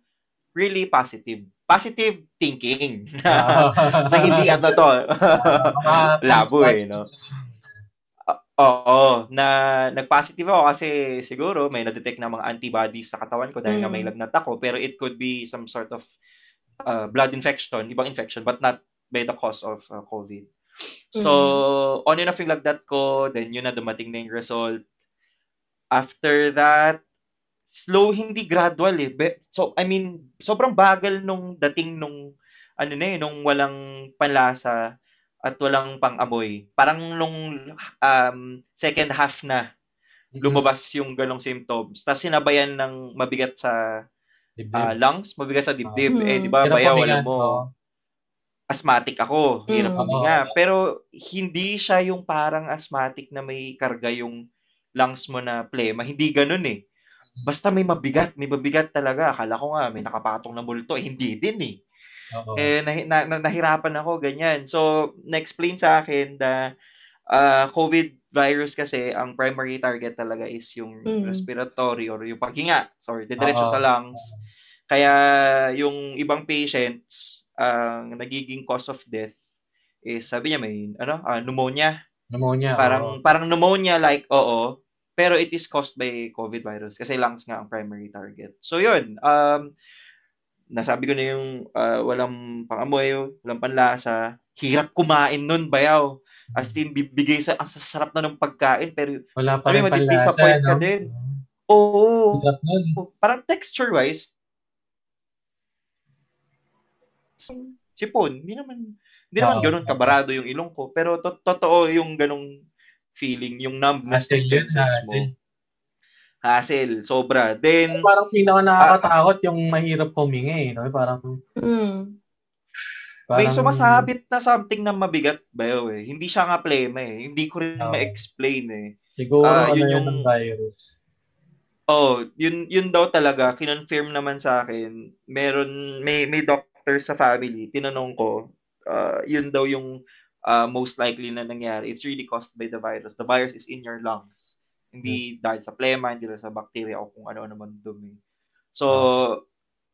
really positive. Positive thinking. na, na hindi ano to. Ah, Labo eh, no? Oo, na nag-positive ako kasi siguro may na-detect na mga antibodies sa katawan ko dahil nga may Mm. lagnat ako pero it could be some sort of uh, blood infection, ibang infection but not by the cause of uh, COVID. So, on and off yung lagnat ko, then yun na dumating na yung result. After that, slow, hindi gradual eh. So, I mean, sobrang bagal nung dating nung ano na eh, nung walang panlasa at walang pang-amoy. Parang nung um, second half na lumabas yung ganong symptoms. Tapos sinabayan ng mabigat sa Dibdib. ah, lungs, mabigat sa dibdib. Mm. Eh, di ba, huminga, alam mo, oo. asthmatic ako. Hirap Mm. huminga. Pero hindi siya yung parang asthmatic na may karga yung lungs mo na plema. Hindi ganun eh. Basta may mabigat, may mabigat talaga. Akala ko nga may nakapatong na multo. Eh, hindi din eh. Oo. Eh, nahi- na, na- nahirapan ako, ganyan. So, na-explain sa akin na ah, COVID virus kasi, ang primary target talaga is yung Mm. respiratory or yung paghinga. Sorry, didiretso sa lungs. Kaya, yung ibang patients, ang nagiging cause of death is, sabi niya, may, ano, ah, pneumonia. Pneumonia. Parang, oo. parang pneumonia, like, oo. Pero it is caused by COVID virus kasi lungs nga ang primary target. So, yun. Um, nasabi ko na yung ah, walang pangamoy, walang panlasa. Hirap kumain nun, bayaw. As in, bibigay sa, ang sasarap na ng pagkain, pero, Wala pa rin panlasa. madi-disappoint ka no? din. oo, Hirap nun. parang texture-wise, sipon, hindi naman, hindi naman Oo. ganun kabarado yung ilong ko, pero to- totoo yung ganung feeling, yung numbness ng senses mo. Hassle, sobra. Then, Parang pinaka nakakatakot yung mahirap huminga eh. No? Parang, Mm. may parang sumasabit na something na mabigat ba eh. Hindi siya nga plema eh. Hindi ko rin Oo. ma-explain eh. Siguro ano yun yun yung- ng virus. Oh, yun yun daw talaga kinonfirm naman sa akin. Meron may may doctor sa family. Tinanong ko, uh, yun daw yung uh, most likely na nangyari. It's really caused by the virus. The virus is in your lungs. Hindi dahil sa plema, hindi dahil sa bacteria o kung ano naman dumi. So,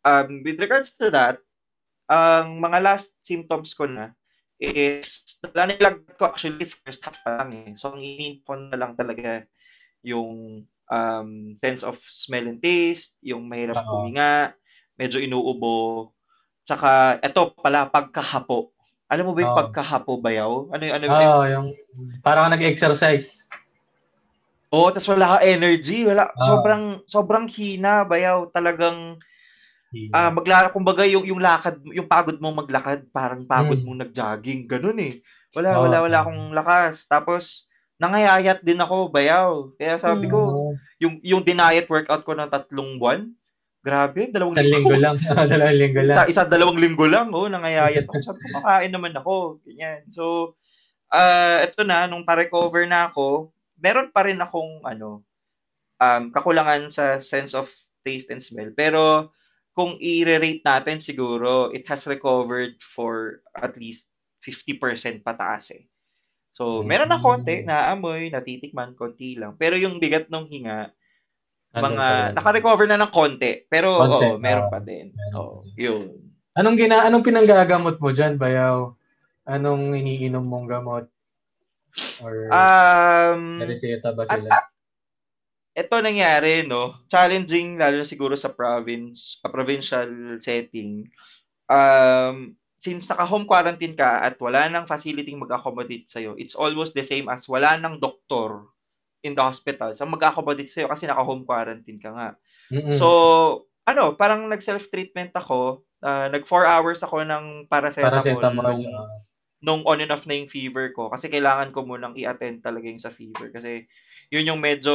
um, with regards to that, ang mga last symptoms ko na is nanilag ko actually first half pa lang eh. So, ang iniin ko na lang talaga yung um, sense of smell and taste, yung mahirap Oo. huminga, medyo inuubo, tsaka eto pala, pagkahapo. Alam mo ba yung Oo. pagkahapo bayaw? Ano yung, ano yung, yung parang nag-exercise. Oh, tas wala ka energy, wala, Oo. sobrang, sobrang hina bayaw, talagang, ah maglakad, kumbaga yung, yung lakad, yung pagod mong maglakad, parang pagod Mm. mong nag-jogging, ganun eh. Wala, Oo. wala, wala akong lakas. Tapos, nangayayat din ako, bayaw. Kaya sabi Mm. ko, Oo. yung yung dinayet workout ko ng tatlong buwan, grabe, dalawang Isang linggo linggo. lang. Dalawang linggo lang. Isa, isa, dalawang linggo lang, oh, nangayayat ako. Sabi ko, makain naman ako. Ganyan. So, ah ito na, nung pa-recover na ako, meron pa rin akong, ano, um, kakulangan sa sense of taste and smell. Pero, kung i-rate natin siguro, it has recovered for at least 50% pataas eh. So, meron na konti, naamoy, natitikman, konti lang. Pero yung bigat ng hinga, Ano mga, naka-recover na ng konti. Pero, Konti, oo, meron pa din. Oo, yun. Anong gina anong pinanggagamot mo diyan, Bayaw? Anong iniinom mong gamot? Or Um, may reseta ba sila? at, ito nangyari, no? Challenging, lalo na siguro sa province, a provincial setting. Um, since naka-home quarantine ka at wala nang facility mag-accommodate sa'yo, it's almost the same as wala nang doktor in the hospital sa mag-accommodate sa'yo kasi naka-home quarantine ka nga. Mm-mm. So, ano, parang nag-self-treatment ako. Ah, nag 4 hours ako ng paracetamol, paracetamol. nung, ah. Nung on and off na yung fever ko. Kasi kailangan ko munang i-attend talaga yung sa fever. Kasi yun yung medyo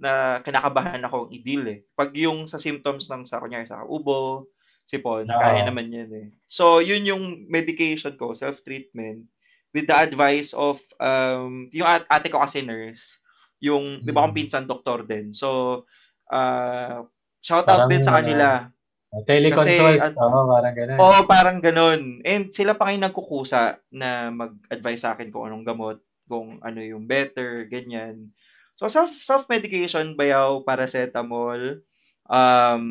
na kinakabahan akong i-deal eh. Pag yung sa symptoms ng sa, kunyari sa ubo, sipon, Oo. kaya naman yan eh. So, yun yung medication ko, self-treatment, with the advice of, um, yung at- ate ko kasi nurse, yung, di ba akong Mm. pinsan doktor din. So, uh, shout out Parang, din sa kanila. Teleconsult. Kasi, Oo, parang ganun. Oo, parang ganun. And sila pa kayo nagkukusa na mag-advise sa akin kung anong gamot, kung ano yung better, ganyan. So, self, self-medication, bayaw, paracetamol, um,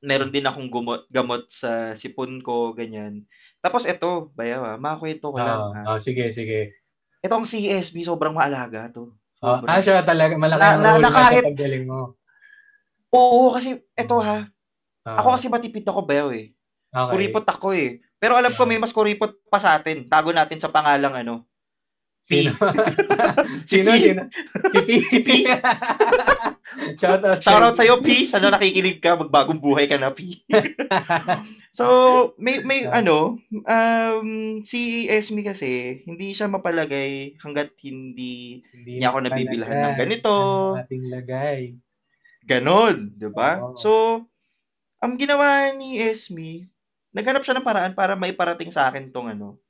meron din akong gumot, gamot sa sipon ko, ganyan. Tapos ito, bayaw, ah, makakwento ko lang. Oh, oh, sige, sige. Itong CSB, sobrang maalaga to. Oh, Sobrang. ah, siya talaga, malaki Na- ang na- role na niya kahit- sa paggaling mo. Oo, kasi ito ha, Ah, ako kasi matipid ako, bayaw eh. okay. Kuripot ako eh. Pero alam ko may mas kuripot pa sa atin. Tago natin sa pangalang ano. P. Sino? sino, P. sino? Si P. Si P. Shout out. Shoutout sa'yo, P. Sana nakikinig ka. Magbagong buhay ka na, P. so, may, may Ah. ano, um, si Esme kasi, hindi siya mapalagay hanggat hindi Hindi niya ako na nabibilhan ng ganito. Ating lagay. ganon. di ba? Oo. So, ang ginawa ni Esme, naghanap siya ng paraan para maiparating sa akin tong ano,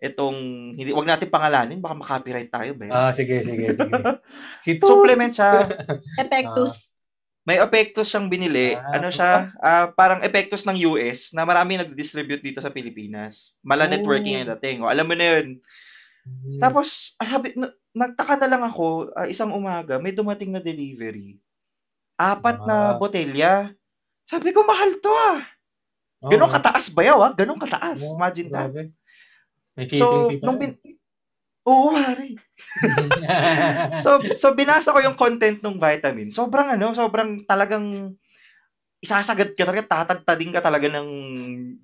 itong, hindi, wag natin pangalanin, baka makopyright tayo, ba? Ah, sige, sige, sige. Si. Supplement siya. Epectus. May Epectus siyang binili. Ah, ano siya? ah, parang Epectus ng US na marami nag-distribute dito sa Pilipinas. Mala Oh. networking yung dating. O, alam mo na yun. Hmm. Tapos, ah, sabi, na- nagtaka na lang ako, ah, isang umaga, may dumating na delivery. Apat na Ah. botelya. Sabi ko, mahal to ah. Oo. Ganon kataas ba yaw ah? Ganon kataas. Imagine that. So, nung bin... Oo, pare. So, so binasa ko yung content ng vitamin. Sobrang ano, sobrang talagang isasagad ka talaga, tatagtading ka talaga ng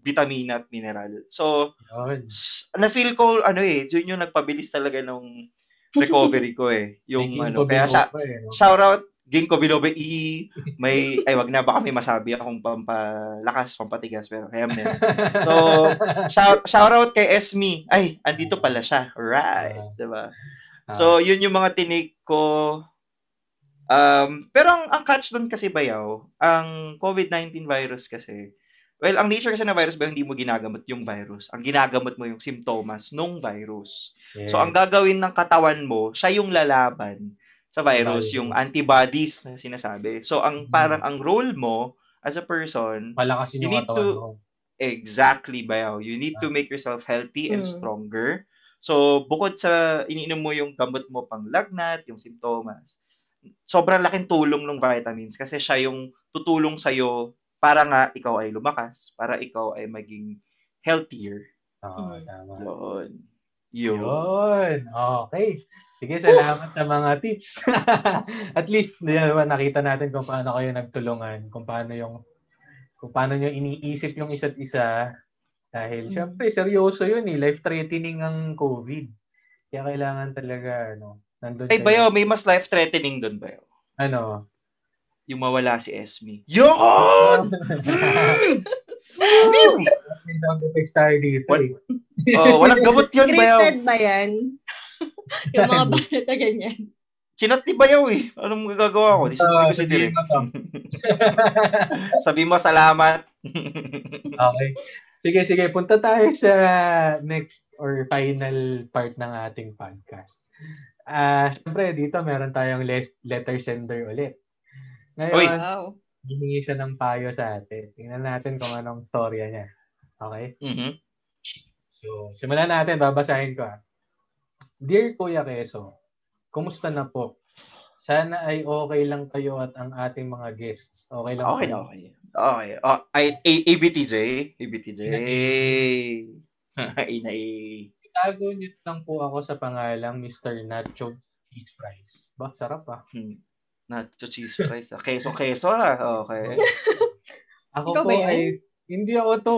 vitamina at mineral. So, Yun. na-feel ko, ano eh, yun yung nagpabilis talaga ng recovery ko eh. Yung ano, kaya biloba eh, no? shout out, Ginkgo biloba E, may, ay wag na, baka may masabi akong pampalakas, pampatigas, pero kaya mo. So, shout, shout out kay Esme. Ay, andito pala siya. Right. Ah. diba? Ah, So, yun yung mga tinik ko. Um, pero ang, ang catch doon kasi bayaw, ang COVID-19 virus kasi, well, ang nature kasi ng virus ba, hindi mo ginagamot yung virus. Ang ginagamot mo yung symptoms nung virus. yeah. So, ang gagawin ng katawan mo, siya yung lalaban sa virus, yung antibodies na sinasabi. So, ang Mm. parang ang role mo as a person, Palakasin you need to- mo. exactly bayaw. You need to make yourself healthy and Mm. stronger. So, bukod sa iniinom mo yung gamot mo pang lagnat, yung simptomas, sobrang laking tulong ng vitamins kasi siya yung tutulong sa'yo para nga ikaw ay lumakas, para ikaw ay maging healthier. Oo, Mm. tama. Yun. Yun. Yun. Okay. Sige, salamat sa mga tips. At least, nakita natin kung paano kayo nagtulungan, kung paano yung kung paano nyo iniisip yung isa't isa. Dahil, Mm. syempre, seryoso yun eh. Life-threatening ang COVID. Kaya kailangan talaga, ano, nandun Ay, bayo, may mas life-threatening doon, bayo. Ano? Yung mawala si Esme. Yun! May sound effects tayo dito What? eh. oh, walang gamot yun, bayo. Scripted ba yan? yung mga banat na ganyan. Chinat ni Bayaw eh. Anong magagawa ko? Di sabi ko Ah, si Direk. Sabi mo salamat. Okay. Sige, sige. Punta tayo sa next or final part ng ating podcast. Ah, syempre dito meron tayong letter sender ulit. Ngayon, Uy. Wow. hihingi siya ng payo sa atin. Tingnan natin kung anong storya niya. Okay? Mhm. So, simulan natin. Babasahin ko. ah. Dear Kuya Keso, kumusta na po? Sana ay okay lang kayo at ang ating mga guests. Okay lang Okay po. okay. Okay. Oh, ay, A- ABTJ. ABTJ. Ay na eh. Itago niyo lang po ako sa pangalang Mr. Nacho Cheese Fries. Ba, sarap ah. Hmm. Nacho cheese fries. ah. Keso, keso ah. Okay. Ako Ikaw po ba yan? ay, hindi ako to.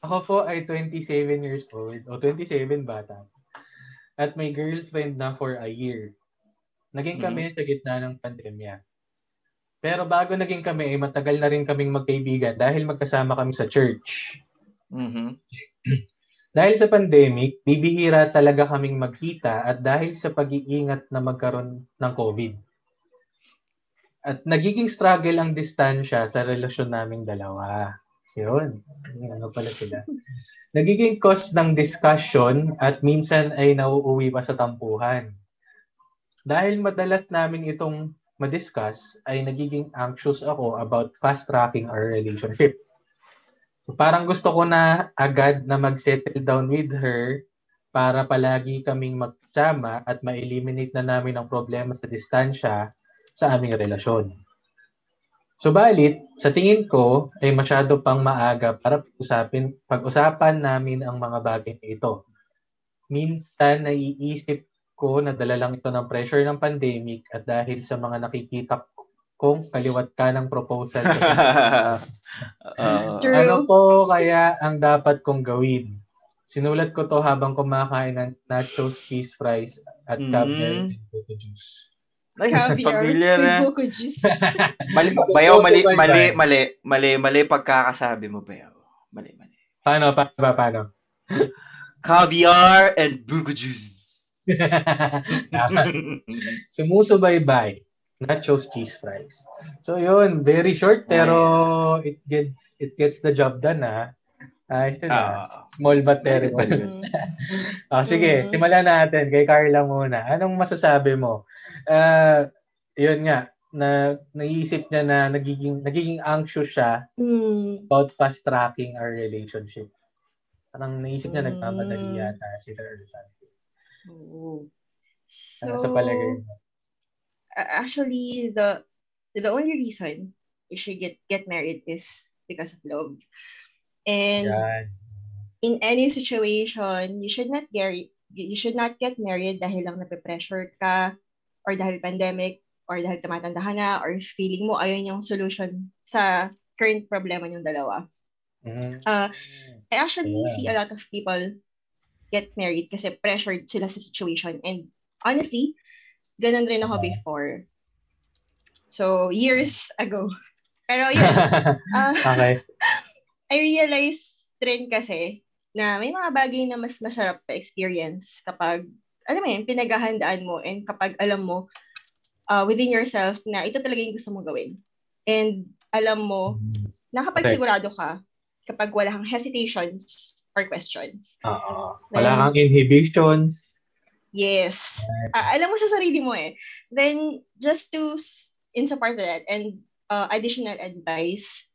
Ako po ay 27 years old. O 27 bata. At may girlfriend na for a year. Naging kami sa gitna ng pandemya. Pero bago naging kami, ay matagal na rin kaming magkaibigan dahil magkasama kami sa church. Mhm. Dahil sa pandemic, bibihira talaga kaming magkita at dahil sa pag-iingat na magkaroon ng COVID. At nagiging struggle ang distansya sa relasyon naming dalawa. Yun. Ano pala sila. Nagiging cause ng discussion at minsan ay nauuwi pa sa tampuhan. Dahil madalas namin itong ma-discuss ay nagiging anxious ako about fast-tracking our relationship. So parang gusto ko na agad na mag-settle down with her para palagi kaming magkasama at ma-eliminate na namin ang problema sa distansya sa aming relasyon. Subalit, sa tingin ko ay masyado pang maaga para pag-usapin, pag-usapan namin ang mga bagay na ito. Minsan naiisip ko na dala lang ito ng pressure ng pandemic at dahil sa mga nakikita kong kaliwat ka ng proposal sa Uh, True. Ano po kaya ang dapat kong gawin? Sinulat ko to habang kumakain ng nachos, cheese fries at Mm. caviar and coco juice. Caviar familiar with na. buko juice. Mali, So, bayaw, mali, mali, mali, mali, mali pagkakasabi mo, bayaw. Mali, mali. Paano? Pa, pa, paano? Caviar and buko juice. Sumusubaybay. Nachos, cheese fries. So yun, very short pero it gets it gets the job done ah. Ayos yun ah. Ah, Small but terrible. Mm. Ah, sige, Mm. simulan natin kay Carla muna. Anong masasabi mo? Ah, yun nga, na naisip niya na nagiging nagiging anxious siya Mm. about fast tracking our relationship. Parang naisip niya Mm. nagmamadali yata sila or something. Oo. Ano sa palagay mo? uh, actually the the only reason you should get get married is because of love. And Yan. in any situation, you should not get you should not get married dahil lang nape-pressure ka or dahil pandemic or dahil tumatanda ka na or feeling mo ayun yung solution sa current problema ng dalawa. Mhm. Uh, I actually Yeah. see a lot of people get married kasi pressured sila sa situation. And honestly, ganun rin ako before. So, years ago. Pero yun, ah, okay. I realized rin kasi na may mga bagay na mas masarap pa experience kapag, alam mo yun, pinaghahandaan mo and kapag alam mo uh, within yourself na ito talaga yung gusto mong gawin. And alam mo na kapag Correct. sigurado ka, kapag wala kang hesitations or questions. Oo. Wala kang inhibition. Yes. Ah, alam mo sa sarili mo eh. Then, just to in support of that and uh, additional advice,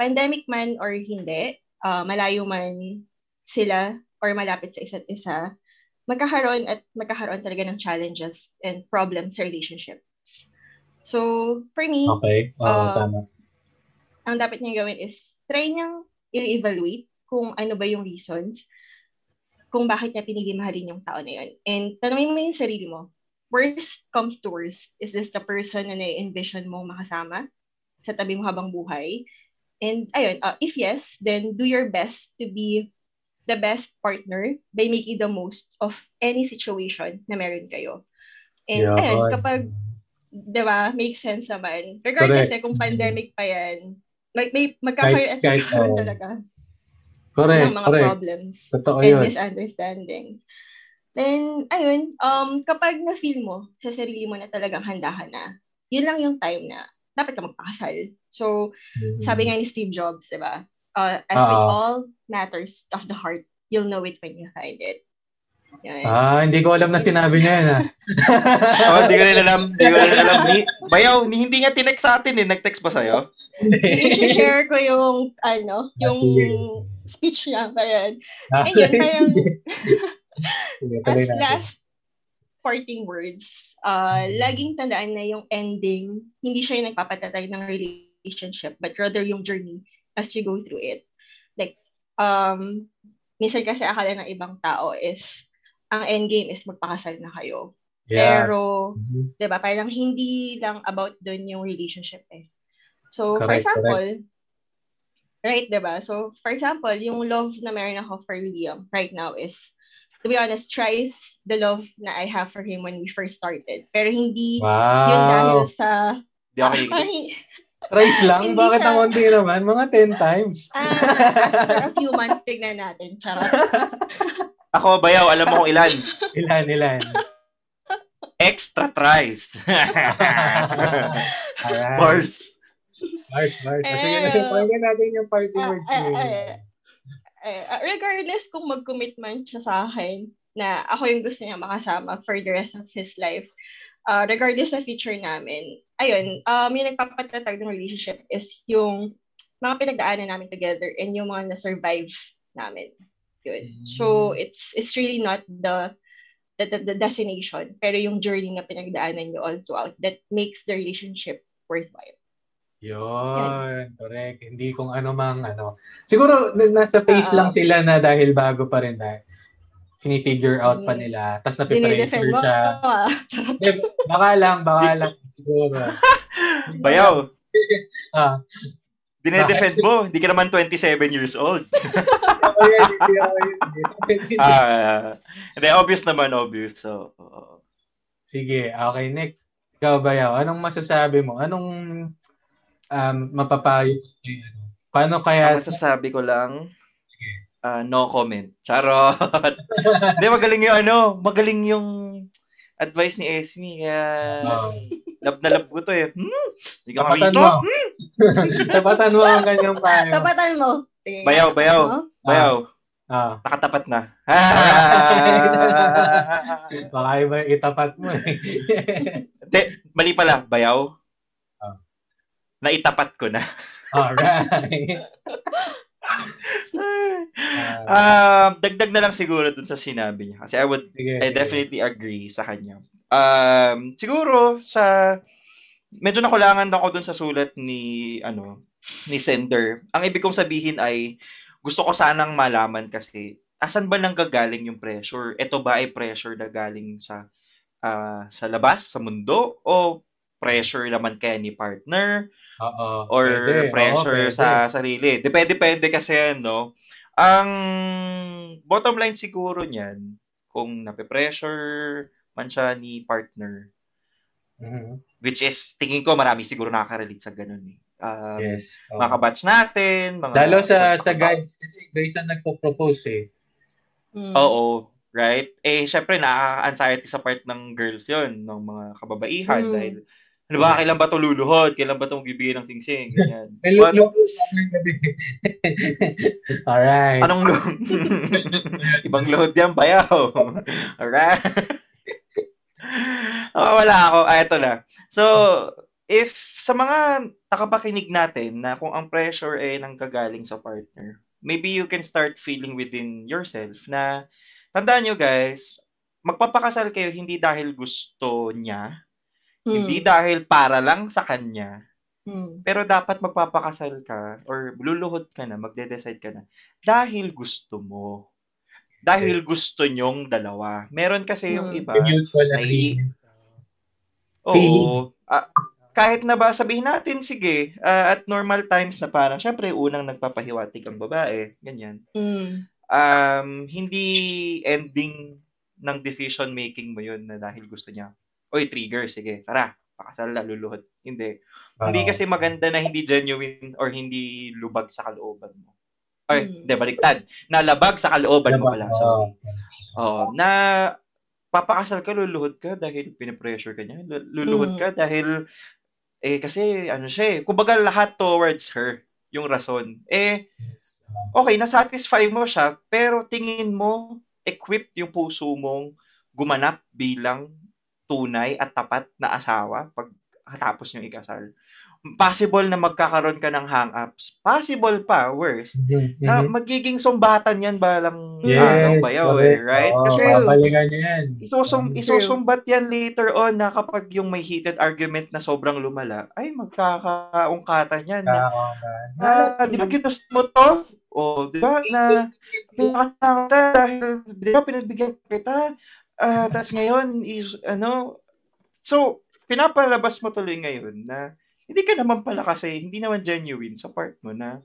pandemic man or hindi, uh, malayo man sila or malapit sa isa't isa, magkakaroon at magkakaroon talaga ng challenges and problems sa relationships. So, for me, Okay. Oo, Ah, tama. ang dapat niya gawin is try niyang i-evaluate kung ano ba yung reasons kung bakit niya pinili mahalin yung tao na yun. And tanongin mo yung sarili mo, worst comes to worst, is this the person na na-envision mo makasama sa tabi mo habang buhay? And ayun, uh, if yes, then do your best to be the best partner by making the most of any situation na meron kayo. And ayun, Yun. kapag 'di ba, makes sense naman. Regardless Correct. eh, kung pandemic pa yan, may, may magkakaroon at magkakaroon oo. talaga Correct, ng mga correct. problems Totoo and yun. misunderstandings. Then, ayun, um, kapag na-feel mo sa sarili mo na talagang handa ka na, yun lang yung time na dapat ka magpakasal. So, Mhm. sabi nga ni Steve Jobs, di ba? Uh, as with Oo. all matters of the heart, you'll know it when you find it. Yun. Ah, hindi ko alam na sinabi niya yan ah. oh, hindi ko rin alam. Hindi ko rin alam. Ni, bayaw, ni, hindi nga tinext sa atin eh. Nag-text ba sa'yo? I-share ko yung, ano, Ah, yung speech niya. Parang, Ah, Ayun, parang- as last parting words, uh, laging tandaan na yung ending, hindi siya yung nagpapatatag ng relationship, but rather yung journey as you go through it. Like, um, minsan kasi akala ng ibang tao is, ang end game is magpakasal na kayo. Yeah. Pero, Mhm. 'di ba? Parang hindi lang about doon yung relationship eh. So, for Correct, example, right, 'di ba? So, for example, yung love na meron ako for Liam right now is to be honest, tries the love na I have for him when we first started. Pero hindi yun dahil Wow. sa Hindi ako Price lang? Hindi Bakit siya- ang konti naman? Mga 10 times. after a few months, tignan natin. Charot. Ako, bayaw, alam mo kung ilan. ilan, ilan. Extra tries. Alright. Bars. Mars, Mars. Eh, Sige, pakinggan natin yung party Ah, words ah, niya. ah, eh, uh, regardless kung mag-commit man siya sa akin na ako yung gusto niya makasama for the rest of his life, uh, regardless sa future namin, ayun, um, yung nagpapatatag ng relationship is yung mga pinagdaanan namin together and yung mga na-survive namin. Yun. So, it's it's really not the the, the, the destination, pero yung journey na pinagdaanan nyo all throughout that makes the relationship worthwhile. Yun, correct. Hindi kung ano mang ano. Siguro n- nasa face Oo. lang sila na dahil bago pa rin na sinifigure out pa Mm. nila. Tapos napipressure siya. ah. Charot. Eh, baka lang, baka lang. Siguro. Bayaw, Ah, dinedefend mo. Hindi ka naman 27 years old. Ah, Hindi, obvious naman, obvious. So, oo. Sige, okay, Nick. Ikaw ba yaw? Anong masasabi mo? Anong um, mapapayo mo sa'yo? Ano? Paano Ang kaya... masasabi ko lang, ah, no comment. Charot. Hindi, magaling yung ano, magaling yung advice ni Esme. Kaya, Oh. love na love ko to eh. Hmm? Hindi ka Tapatan mo. Tapatan mo ang kanyang payo. Tapatan mo. Sige, Bayaw, bayaw. mo. Bayaw, Ah, nakatapat na. baka iba itapat mo eh. Hindi, mali pala. Bayaw. Naitapat ko na. Alright. Ah, dagdag na lang siguro dun sa sinabi niya. Kasi I would sige, I sige. definitely agree sa kanya. Um, siguro sa medyo nakulangan ako dun sa sulat ni ano ni sender. Ang ibig kong sabihin ay gusto ko sanang malaman kasi asan ba nang gagaling yung pressure? Ito ba ay pressure na galing sa ah, sa labas, sa mundo o pressure naman kaya ni partner Oo. or pwede. Oo, pressure pwede. sa sarili. Depende-depende kasi yan, no? Ang bottom line siguro niyan, kung nape-pressure man siya ni partner, Mhm. which is, tingin ko marami siguro nakaka-relate sa ganun eh. Um, Yes. oo. Mga kabatch natin, mga... Lalo sa sa guys kasi guys ang nagpo-propose eh. Mm. Oo, right? Eh, syempre, na-anxiety sa part ng girls yon ng mga kababaihan Mm. dahil, ano ba, kailan ba ito luluhod? Kailan ba ito bibigyan ng tingsing? Ganyan. Gabi. Alright. Anong load? Ibang load yan, bayaw. Alright? oh, wala ako. Ah, ito na. So, if sa mga nakapakinig natin na kung ang pressure ay nanggagaling sa partner, maybe you can start feeling within yourself na tandaan nyo guys, magpapakasal kayo hindi dahil gusto niya, Mm. hindi dahil para lang sa kanya, Mm. pero dapat magpapakasal ka or luluhod ka na, magde-decide ka na dahil gusto mo. Dahil gusto nyong dalawa. Meron kasi yung Hmm. iba. Mutual Nai- agreement. Oo. Ah, kahit na ba sabihin natin, sige, ah, at normal times na parang, syempre, unang nagpapahiwatig ang babae, ganyan. Mm. Um, hindi ending ng decision making mo yun na dahil gusto niya. Oy, trigger, sige, tara, pakasal na, luluhod. Hindi. Hindi Oo. kasi maganda na hindi genuine or hindi lubag sa kalooban mo. Ay, Hmm. hindi, baliktad. Nalabag sa kalooban mo pala. Oo. Sorry. Oo, na papakasal ka, luluhod ka dahil pinipressure ka niya. Lu- Luluhod Mm. ka dahil, eh, kasi, ano siya eh, kumbaga lahat towards her, yung rason. Eh, Yes. okay, nasatisfy mo siya, pero tingin mo, equipped yung puso mong gumanap bilang tunay at tapat na asawa pag katapos yung ikasal. Possible na magkakaroon ka ng hang-ups. Possible pa, worse, Mhm, na magiging sumbatan yan balang Yes, araw bayaw eh, correct. right? Oo, Kasi babalikan niya yan. isusum, isusumbat yan later on na kapag yung may heated argument na sobrang lumala, ay magkakaungkatan yan na Ah, di ba ginusto mo to? O, di ba, na pinakasama dahil, di ba, pinagbigyan kita. Ah, tapos ngayon, is, ano, so, pinapalabas mo tuloy ngayon na hindi ka naman pala kasi, hindi naman genuine sa part mo na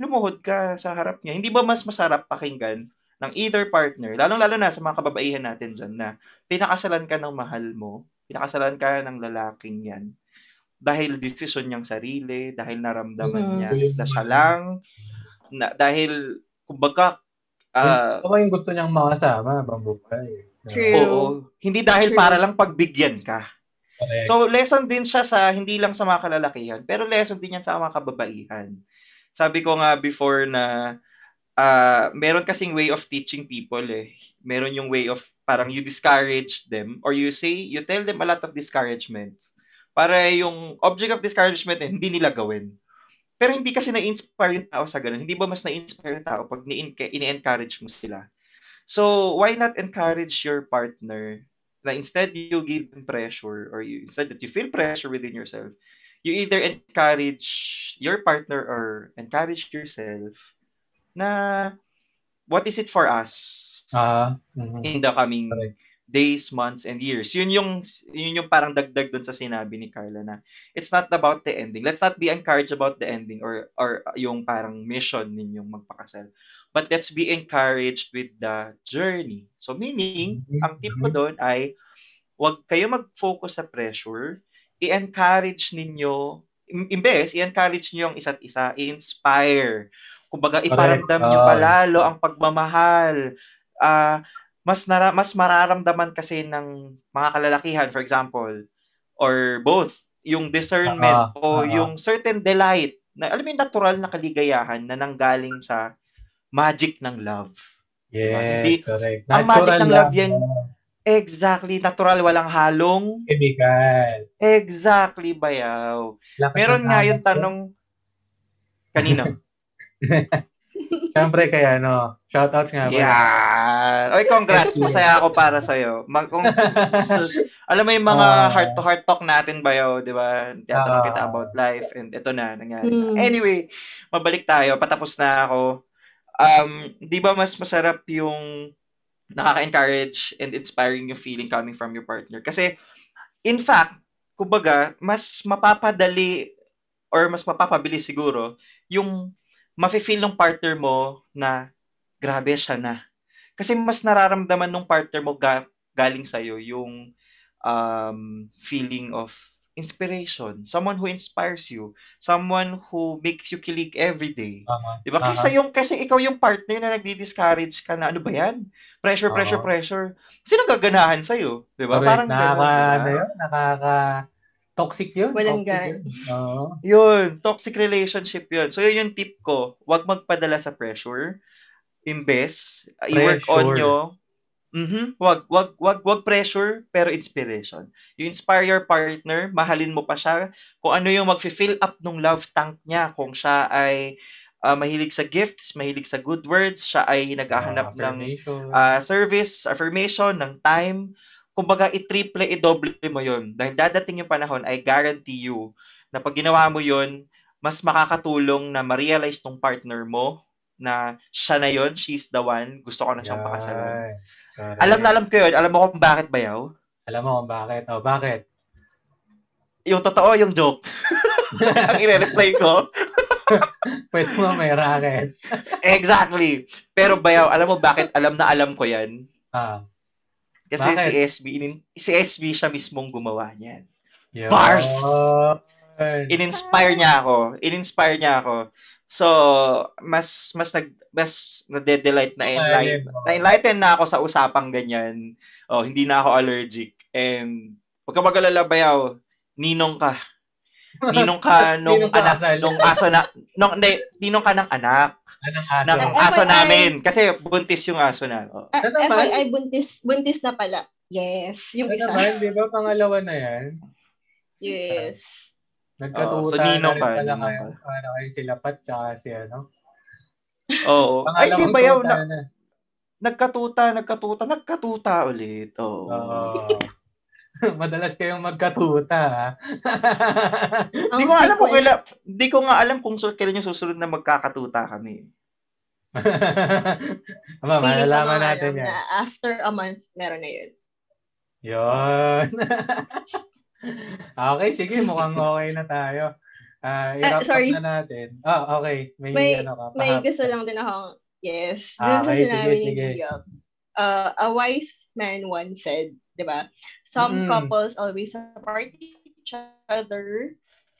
lumuhod ka sa harap niya. Hindi ba mas masarap pakinggan ng either partner, lalong-lalo na sa mga kababaihan natin dyan na pinakasalan ka ng mahal mo, pinakasalan ka ng lalaking yan, dahil desisyon niyang sarili, dahil naramdaman Mhm. niya na siya lang, na, dahil, kumbaga, ah, Ako yung gusto niyang makasama, habang buhay. True. oo, hindi dahil True. para lang pagbigyan ka. Correct. So, lesson din siya sa, hindi lang sa mga kalalakihan, pero lesson din yan sa mga kababaihan. Sabi ko nga before na, uh, meron kasing way of teaching people eh. Meron yung way of parang you discourage them or you say, you tell them a lot of discouragement. Para yung object of discouragement eh, hindi nila gawin. Pero hindi kasi na-inspire yung tao sa ganun. Hindi ba mas na-inspire yung tao pag ni-encourage mo sila? So, why not encourage your partner na instead you give them pressure or you, instead that you feel pressure within yourself, you either encourage your partner or encourage yourself na what is it for us Ah, mhm. in the coming Correct. days, months, and years. Yun yung, yun yung parang dagdag dun sa sinabi ni Carla na it's not about the ending. Let's not be encouraged about the ending or, or yung parang mission ninyong magpakasal. But let's be encouraged with the journey. So meaning, Mhm. ang tip ko doon ay wag kayo mag-focus sa pressure, i-encourage ninyo, im- imbes, i-encourage niyo yung isa't isa, i-inspire. Kumbaga, iparamdam niyo Ah. palalo ang pagmamahal. Ah, mas nara- mas mararamdaman kasi ng mga kalalakihan, for example, or both, yung discernment Ah, o ah. yung certain delight, na alam mo yung natural na kaligayahan na nanggaling sa magic ng love. Yes, Hindi- correct. ang magic Natural ng lang, love yan, Exactly, natural, walang halong. Chemical. Exactly, bayaw. Lakas Meron ng nga yung eh. tanong, kanino? Siyempre kaya ano, shoutouts nga. Yeah. Oy, congrats. Masaya ako para sa'yo. Mag, kung, sus- alam mo yung mga Ah. heart-to-heart talk natin bayaw, di ba? Tiyatanong Ah. kita about life and ito na, nangyari. Mm. Anyway, mabalik tayo. Patapos na ako. Um, di ba mas masarap yung nakaka-encourage and inspiring yung feeling coming from your partner? Kasi, in fact, kumbaga, mas mapapadali or mas mapapabilis siguro yung mafe-feel ng partner mo na grabe siya na. Kasi mas nararamdaman ng partner mo ga- galing sa'yo yung um, feeling of inspiration. Someone who inspires you. Someone who makes you kilig every day. Tama. Di ba? Aha. Kasi yung kasi ikaw yung partner na nagdi-discourage ka na ano ba yan? Pressure, pressure, Oo. pressure. Sino gaganahan sa'yo? Di ba? Parang nakaka, ganun, di ba? ano yun? Nakaka, toxic yun. Walang toxic gan. yun. Oo. Yun, toxic relationship yun. So, yun yung tip ko. Huwag magpadala sa pressure. Imbes, i-work on nyo. Mhm. Wag, wag, wag, wag pressure, pero inspiration. You inspire your partner, mahalin mo pa siya. Kung ano yung mag-fill up ng love tank niya. Kung siya ay uh, mahilig sa gifts, mahilig sa good words, siya ay naghahanap ng affirmation. uh, service, affirmation, ng time. Kumbaga, i-triple, i-double mo yun. Dahil dadating yung panahon, I guarantee you na pag ginawa mo yun, mas makakatulong na ma-realize tong partner mo na siya na yun, she's the one, gusto ko na siyang pakasalan. Correct. Alam na alam ko yun. Alam mo kung bakit bayaw? Alam mo kung bakit. Oh, bakit? Yung totoo, yung joke. Ang ire-reply ko. Pwede mo may racket. Exactly. Pero bayaw, alam mo bakit? Alam na alam ko yan. Ah. Kasi Bakit? si SB, inin- si SB siya mismong gumawa niyan. Yun. Bars! in-inspire niya ako. In-inspire niya ako. So, mas mas nag mas nade-delight na enlighten, na enlighten na ako sa usapang ganyan. Oh, hindi na ako allergic. And wag ka mag-alala bayaw. Ninong ka. Ninong ka nung Ninong anak, kasal. nung aso na nung hindi, ninong ka ng anak Anong aso? ng aso FYI. namin kasi buntis yung aso na. Oh. Naman? FYI, buntis, buntis na pala. Yes, yung Ano isa. naman, di ba? Pangalawa na yan. Yes. Nagkatuta Oo, so na rin ka, pala kayo. Ano kayo sila Pat, tsaka si ano. Oo. Ay, di bayaw tuta na, na. nagkatuta, nagkatuta, nagkatuta ulit. Oo. Oo. Madalas kayong magkatuta. Hindi ko alam kung kailan, hindi ko nga alam kung so, kailan yung susunod na magkakatuta kami. Aba, malalaman natin yan. na after a month, meron na yun. Yun. okay, sige. Mukhang okay na tayo. I-wrap Ah, sorry. up na natin. Ah, okay. May, May- ano ka. May pahap- gusto lang din akong, yes. Ah, Dun sa okay, sinabi sige, ni sige. Gio, uh, a wise man once said, di ba? Some Mm. couples always support each other.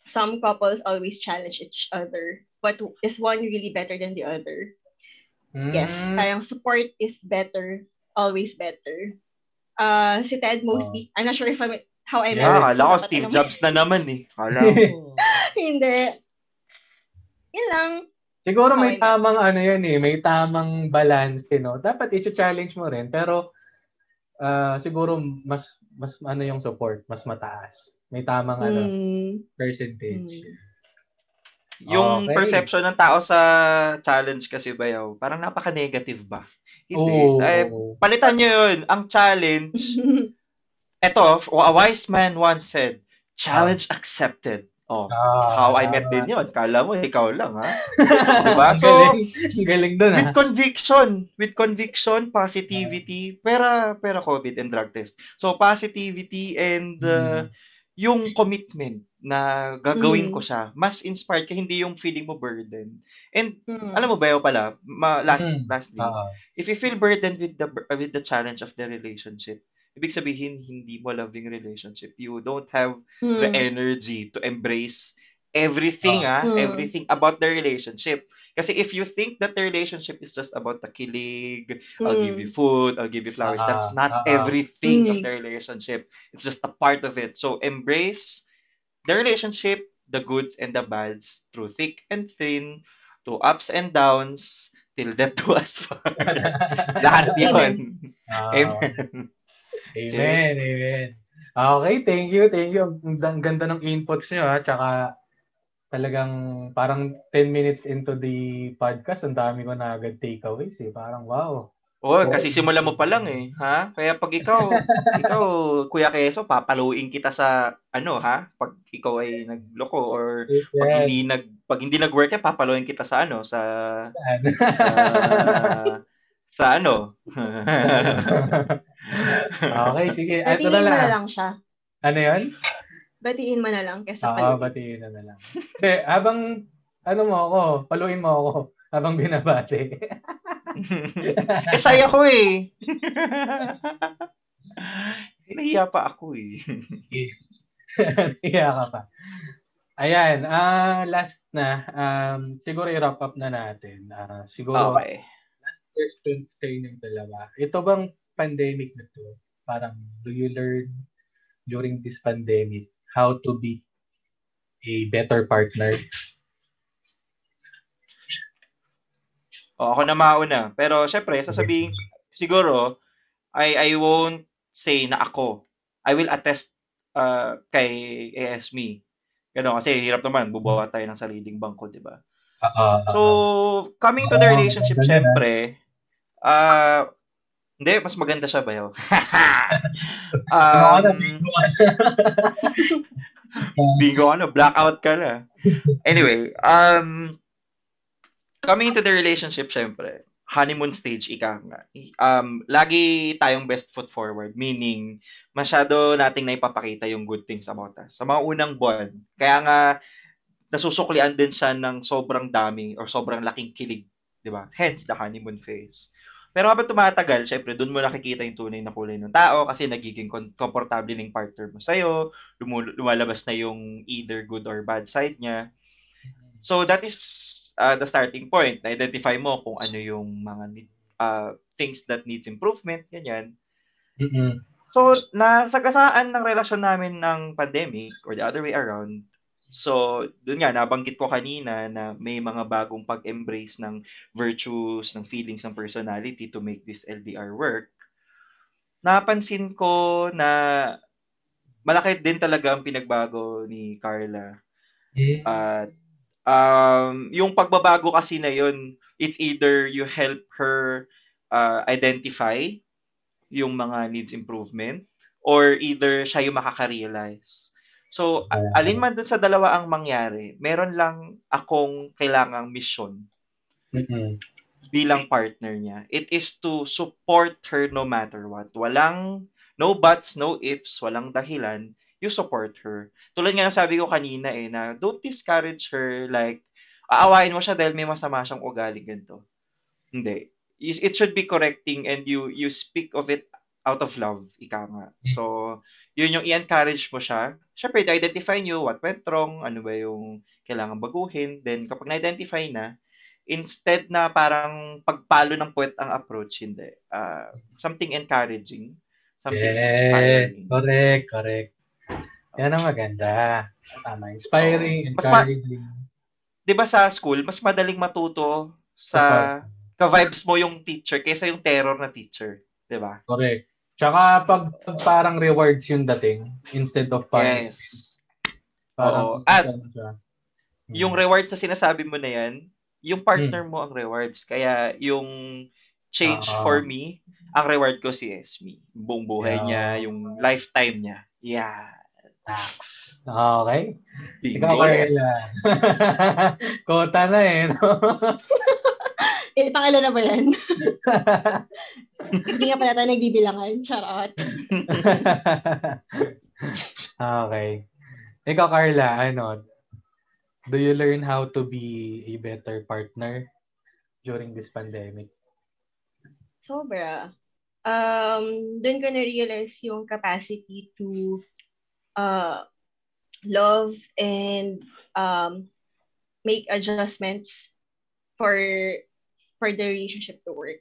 Some couples always challenge each other. But is one really better than the other? Yes. Mm. Parang support is better. Always better. Uh, si Ted Oh. Mosby, I'm not sure if I'm, how I Yeah, Ah, meant akala ko. Steve Dapat alam mo- Jobs na naman eh. Akala ko. Hindi. Yun lang. Siguro may Okay. tamang ano yan eh, may tamang balance, eh, no? Dapat i-challenge mo rin, pero ah, siguro mas mas ano yung support, mas mataas. May tamang ano Mm. percentage. Mm. Yung Okay. perception ng tao sa challenge kasi bayaw, parang napaka-negative ba? Hindi. Eh, palitan nyo yun. Ang challenge, eto, a wise man once said, challenge accepted. Oh, Ah, how I met din yun. Kala mo, ikaw lang, ha? diba? So, galing, galing doon ah. with conviction, with conviction, positivity, pera, pera COVID and drug test. So, positivity and uh, Mm. yung commitment na gagawin Mm. ko siya, mas inspired ka, hindi yung feeling mo burden. And, Mm. alam mo ba yun pala, ma- last, Mm. lastly, Oo. if you feel burdened with the with the challenge of the relationship, ibig sabihin, hindi mo loving relationship. You don't have the Mm. energy to embrace everything, ah, Mm. everything about the relationship. Kasi if you think that the relationship is just about the kilig, I'll give you Mm. food, I'll give you flowers, that's Ah, not ah. everything of Mm. the relationship. It's just a part of it. So embrace the relationship, the goods and the bads, through thick and thin, to ups and downs, till death do us part. Lahat yun. Ah, Amen. Amen, amen. Okay, thank you, thank you. Ang ganda ng inputs nyo ha. Tsaka talagang parang 10 minutes into the podcast, ang dami ko na agad takeaways eh. Parang wow. Oh, kasi simulan mo pa lang eh, ha? Kaya pag ikaw, ikaw, Kuya Keso, papaluin kita sa ano, ha? Pag ikaw ay nagloko or pag hindi nag pag hindi nag-work yan, papaluin kita sa ano, sa sa sa ano. okay, sige. Ito Batiin na mo lang. na lang siya. Ano yun? Batiin mo na lang kesa Oo, paluin. batiin na na lang. Hindi, habang ano mo ako, paluin mo ako habang binabati. eh, saya ko eh. Nahiya pa ako eh. Iya ka pa. Ayan, ah last na. Um, siguro i-wrap up na natin. Ah, siguro, Okay. last question sa inyong dalawa. Ito bang pandemic na to? Parang, do you learn during this pandemic how to be a better partner? O, ako na mauna. Pero, syempre, sasabihin, siguro, I, I won't say na ako. I will attest uh, kay ASME. Gano'n, kasi hirap naman, bubawa tayo ng sariling bangko, di ba? Oo. So, coming to the relationship, na. syempre, ah, hindi, mas maganda siya ba yun? Um, bingo ka na. bingo ka na, blackout ka na. Anyway, um, coming to the relationship, syempre, honeymoon stage, ika nga. Um, lagi tayong best foot forward, meaning, masyado nating naipapakita yung good things about us. Sa mga unang buwan, kaya nga, nasusuklian din siya ng sobrang dami or sobrang laking kilig, di ba? Hence, the honeymoon phase. Pero habang tumatagal, syempre, doon mo nakikita yung tunay na kulay ng tao kasi nagiging komportable ng partner mo sa'yo, lumu- lumalabas na yung either good or bad side niya. So, that is uh, the starting point. Na-identify mo kung ano yung mga need- uh, things that needs improvement, ganyan. Mm-mm. So, nasagasaan ng relasyon namin ng pandemic or the other way around. So, doon nga, nabanggit ko kanina na may mga bagong pag-embrace ng virtues, ng feelings, ng personality to make this LDR work. Napansin ko na malaki din talaga ang pinagbago ni Carla. At um, yung pagbabago kasi na yun, it's either you help her uh, identify yung mga needs improvement or either siya yung makaka-realize. So, alin man dun sa dalawa ang mangyari, meron lang akong kailangang mission Mm-mm. bilang partner niya. It is to support her no matter what. Walang no buts, no ifs, walang dahilan. You support her. Tulad nga ng sabi ko kanina eh, na don't discourage her like, aawain mo siya dahil may masama siyang ugali ganito. Hindi. It should be correcting and you you speak of it out of love, ika nga. So, yun yung i-encourage mo siya. Siyempre, identify nyo what went wrong, ano ba yung kailangan baguhin. Then, kapag na-identify na, instead na parang pagpalo ng puwet ang approach, hindi. Ah, something encouraging. Something Yes, inspiring. correct, correct. Yan ang maganda. Tama, inspiring, Mas ma- encouraging. 'di ba sa school, mas madaling matuto sa ka-vibes mo yung teacher kaysa yung terror na teacher, 'di ba? Correct. Tsaka pag, pag parang rewards yung dating instead of punishment. Yes. Parang Oo. At ano siya. Yung Hmm. rewards na sinasabi mo na yan, yung partner mo ang rewards. Kaya yung change Ah. for me, ang reward ko si Esme. Buong buhay Yeah. niya, yung lifetime niya. Yeah. Tax. Okay. Bingo Ikaw. Carla. Kota na eh. No? Eh, pakila na ba yan? Hindi nga pala tayo nagbibilangan. Charot. okay. Ikaw, Carla, ano, do you learn how to be a better partner during this pandemic? Sobra. Um, doon ko na-realize yung capacity to uh, love and um, make adjustments for for the relationship to work.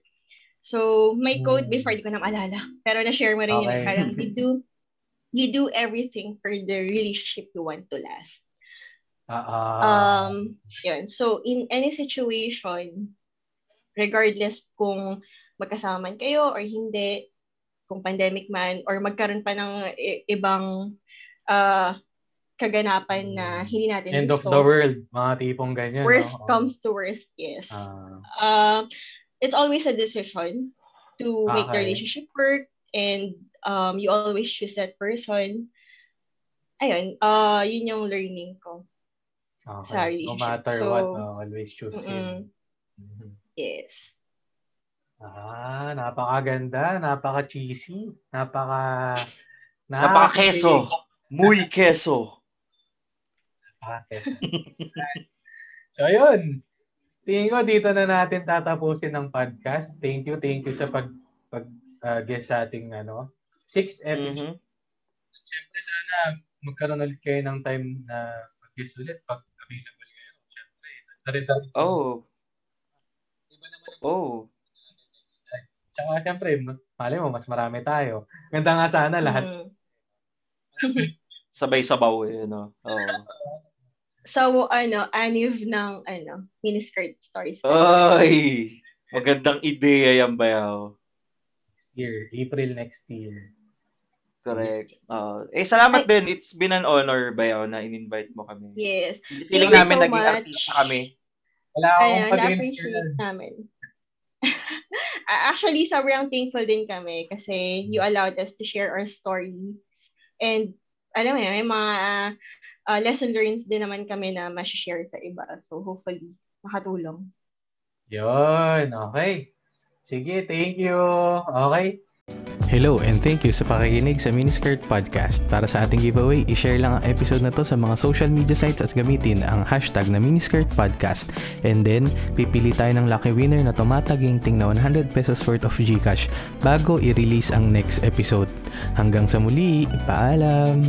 So, my quote Mm. before, di ko na maalala. Pero na-share mo rin yun. Okay. Parang, you do, you do everything for the relationship you want to last. Ah, ah. Um, yun. So, in any situation, regardless kung magkasama man kayo or hindi, kung pandemic man, or magkaroon pa ng i- ibang uh, kaganapan na hindi natin End of gusto. the world, mga tipong ganyan. Worst no? comes to worst, yes. Ah, Uh, it's always a decision to make the Okay. relationship work and um, you always choose that person. Ayun, uh, yun yung learning ko. okay. sa No relationship. matter So, what, no, always choose Mm-mm. him. Yes. Ah, napakaganda, napaka-cheesy, napaka... Napaka-keso. Muy keso. Napaka-keso. so, ayun. Tingin ko dito na natin tatapusin ng podcast. Thank you, thank you sa pag pag uh, guest sa ating ano, sixth episode. Mhm. Siyempre, sana magkaroon ulit kayo ng time na mag-guest ulit pag available kayo. Siyempre, dari-dari. Oh. Iba naman ang Oh. Tsaka siyempre, mali mo, mas marami tayo. Ganda nga sana lahat. Mm. Sabay sabaw eh, no? Oh. So, ano, aniv ng, ano, miniskirt stories. Ay! Magandang ideya yan, bayaw. Year, April next year. Correct. Uh, eh, salamat din. It's been an honor, bayaw, na in-invite mo kami. Yes. Feeling Thank you namin so naging much. artista kami. Wala akong Ayan, pag na-appreciate namin. Actually, sobrang thankful din kami kasi you allowed us to share our stories. And, alam mo, yun, may mga uh, lesson learned din naman kami na ma-share sa iba. So, hopefully, makatulong. Yun, okay. Sige, thank you. Okay. Hello and thank you sa pakikinig sa Miniskirt Podcast. Para sa ating giveaway, i-share lang ang episode na to sa mga social media sites at gamitin ang hashtag na Miniskirt Podcast. And then, pipili tayo ng lucky winner na tumataginting na 100 pesos worth of Gcash bago i-release ang next episode. Hanggang sa muli, paalam!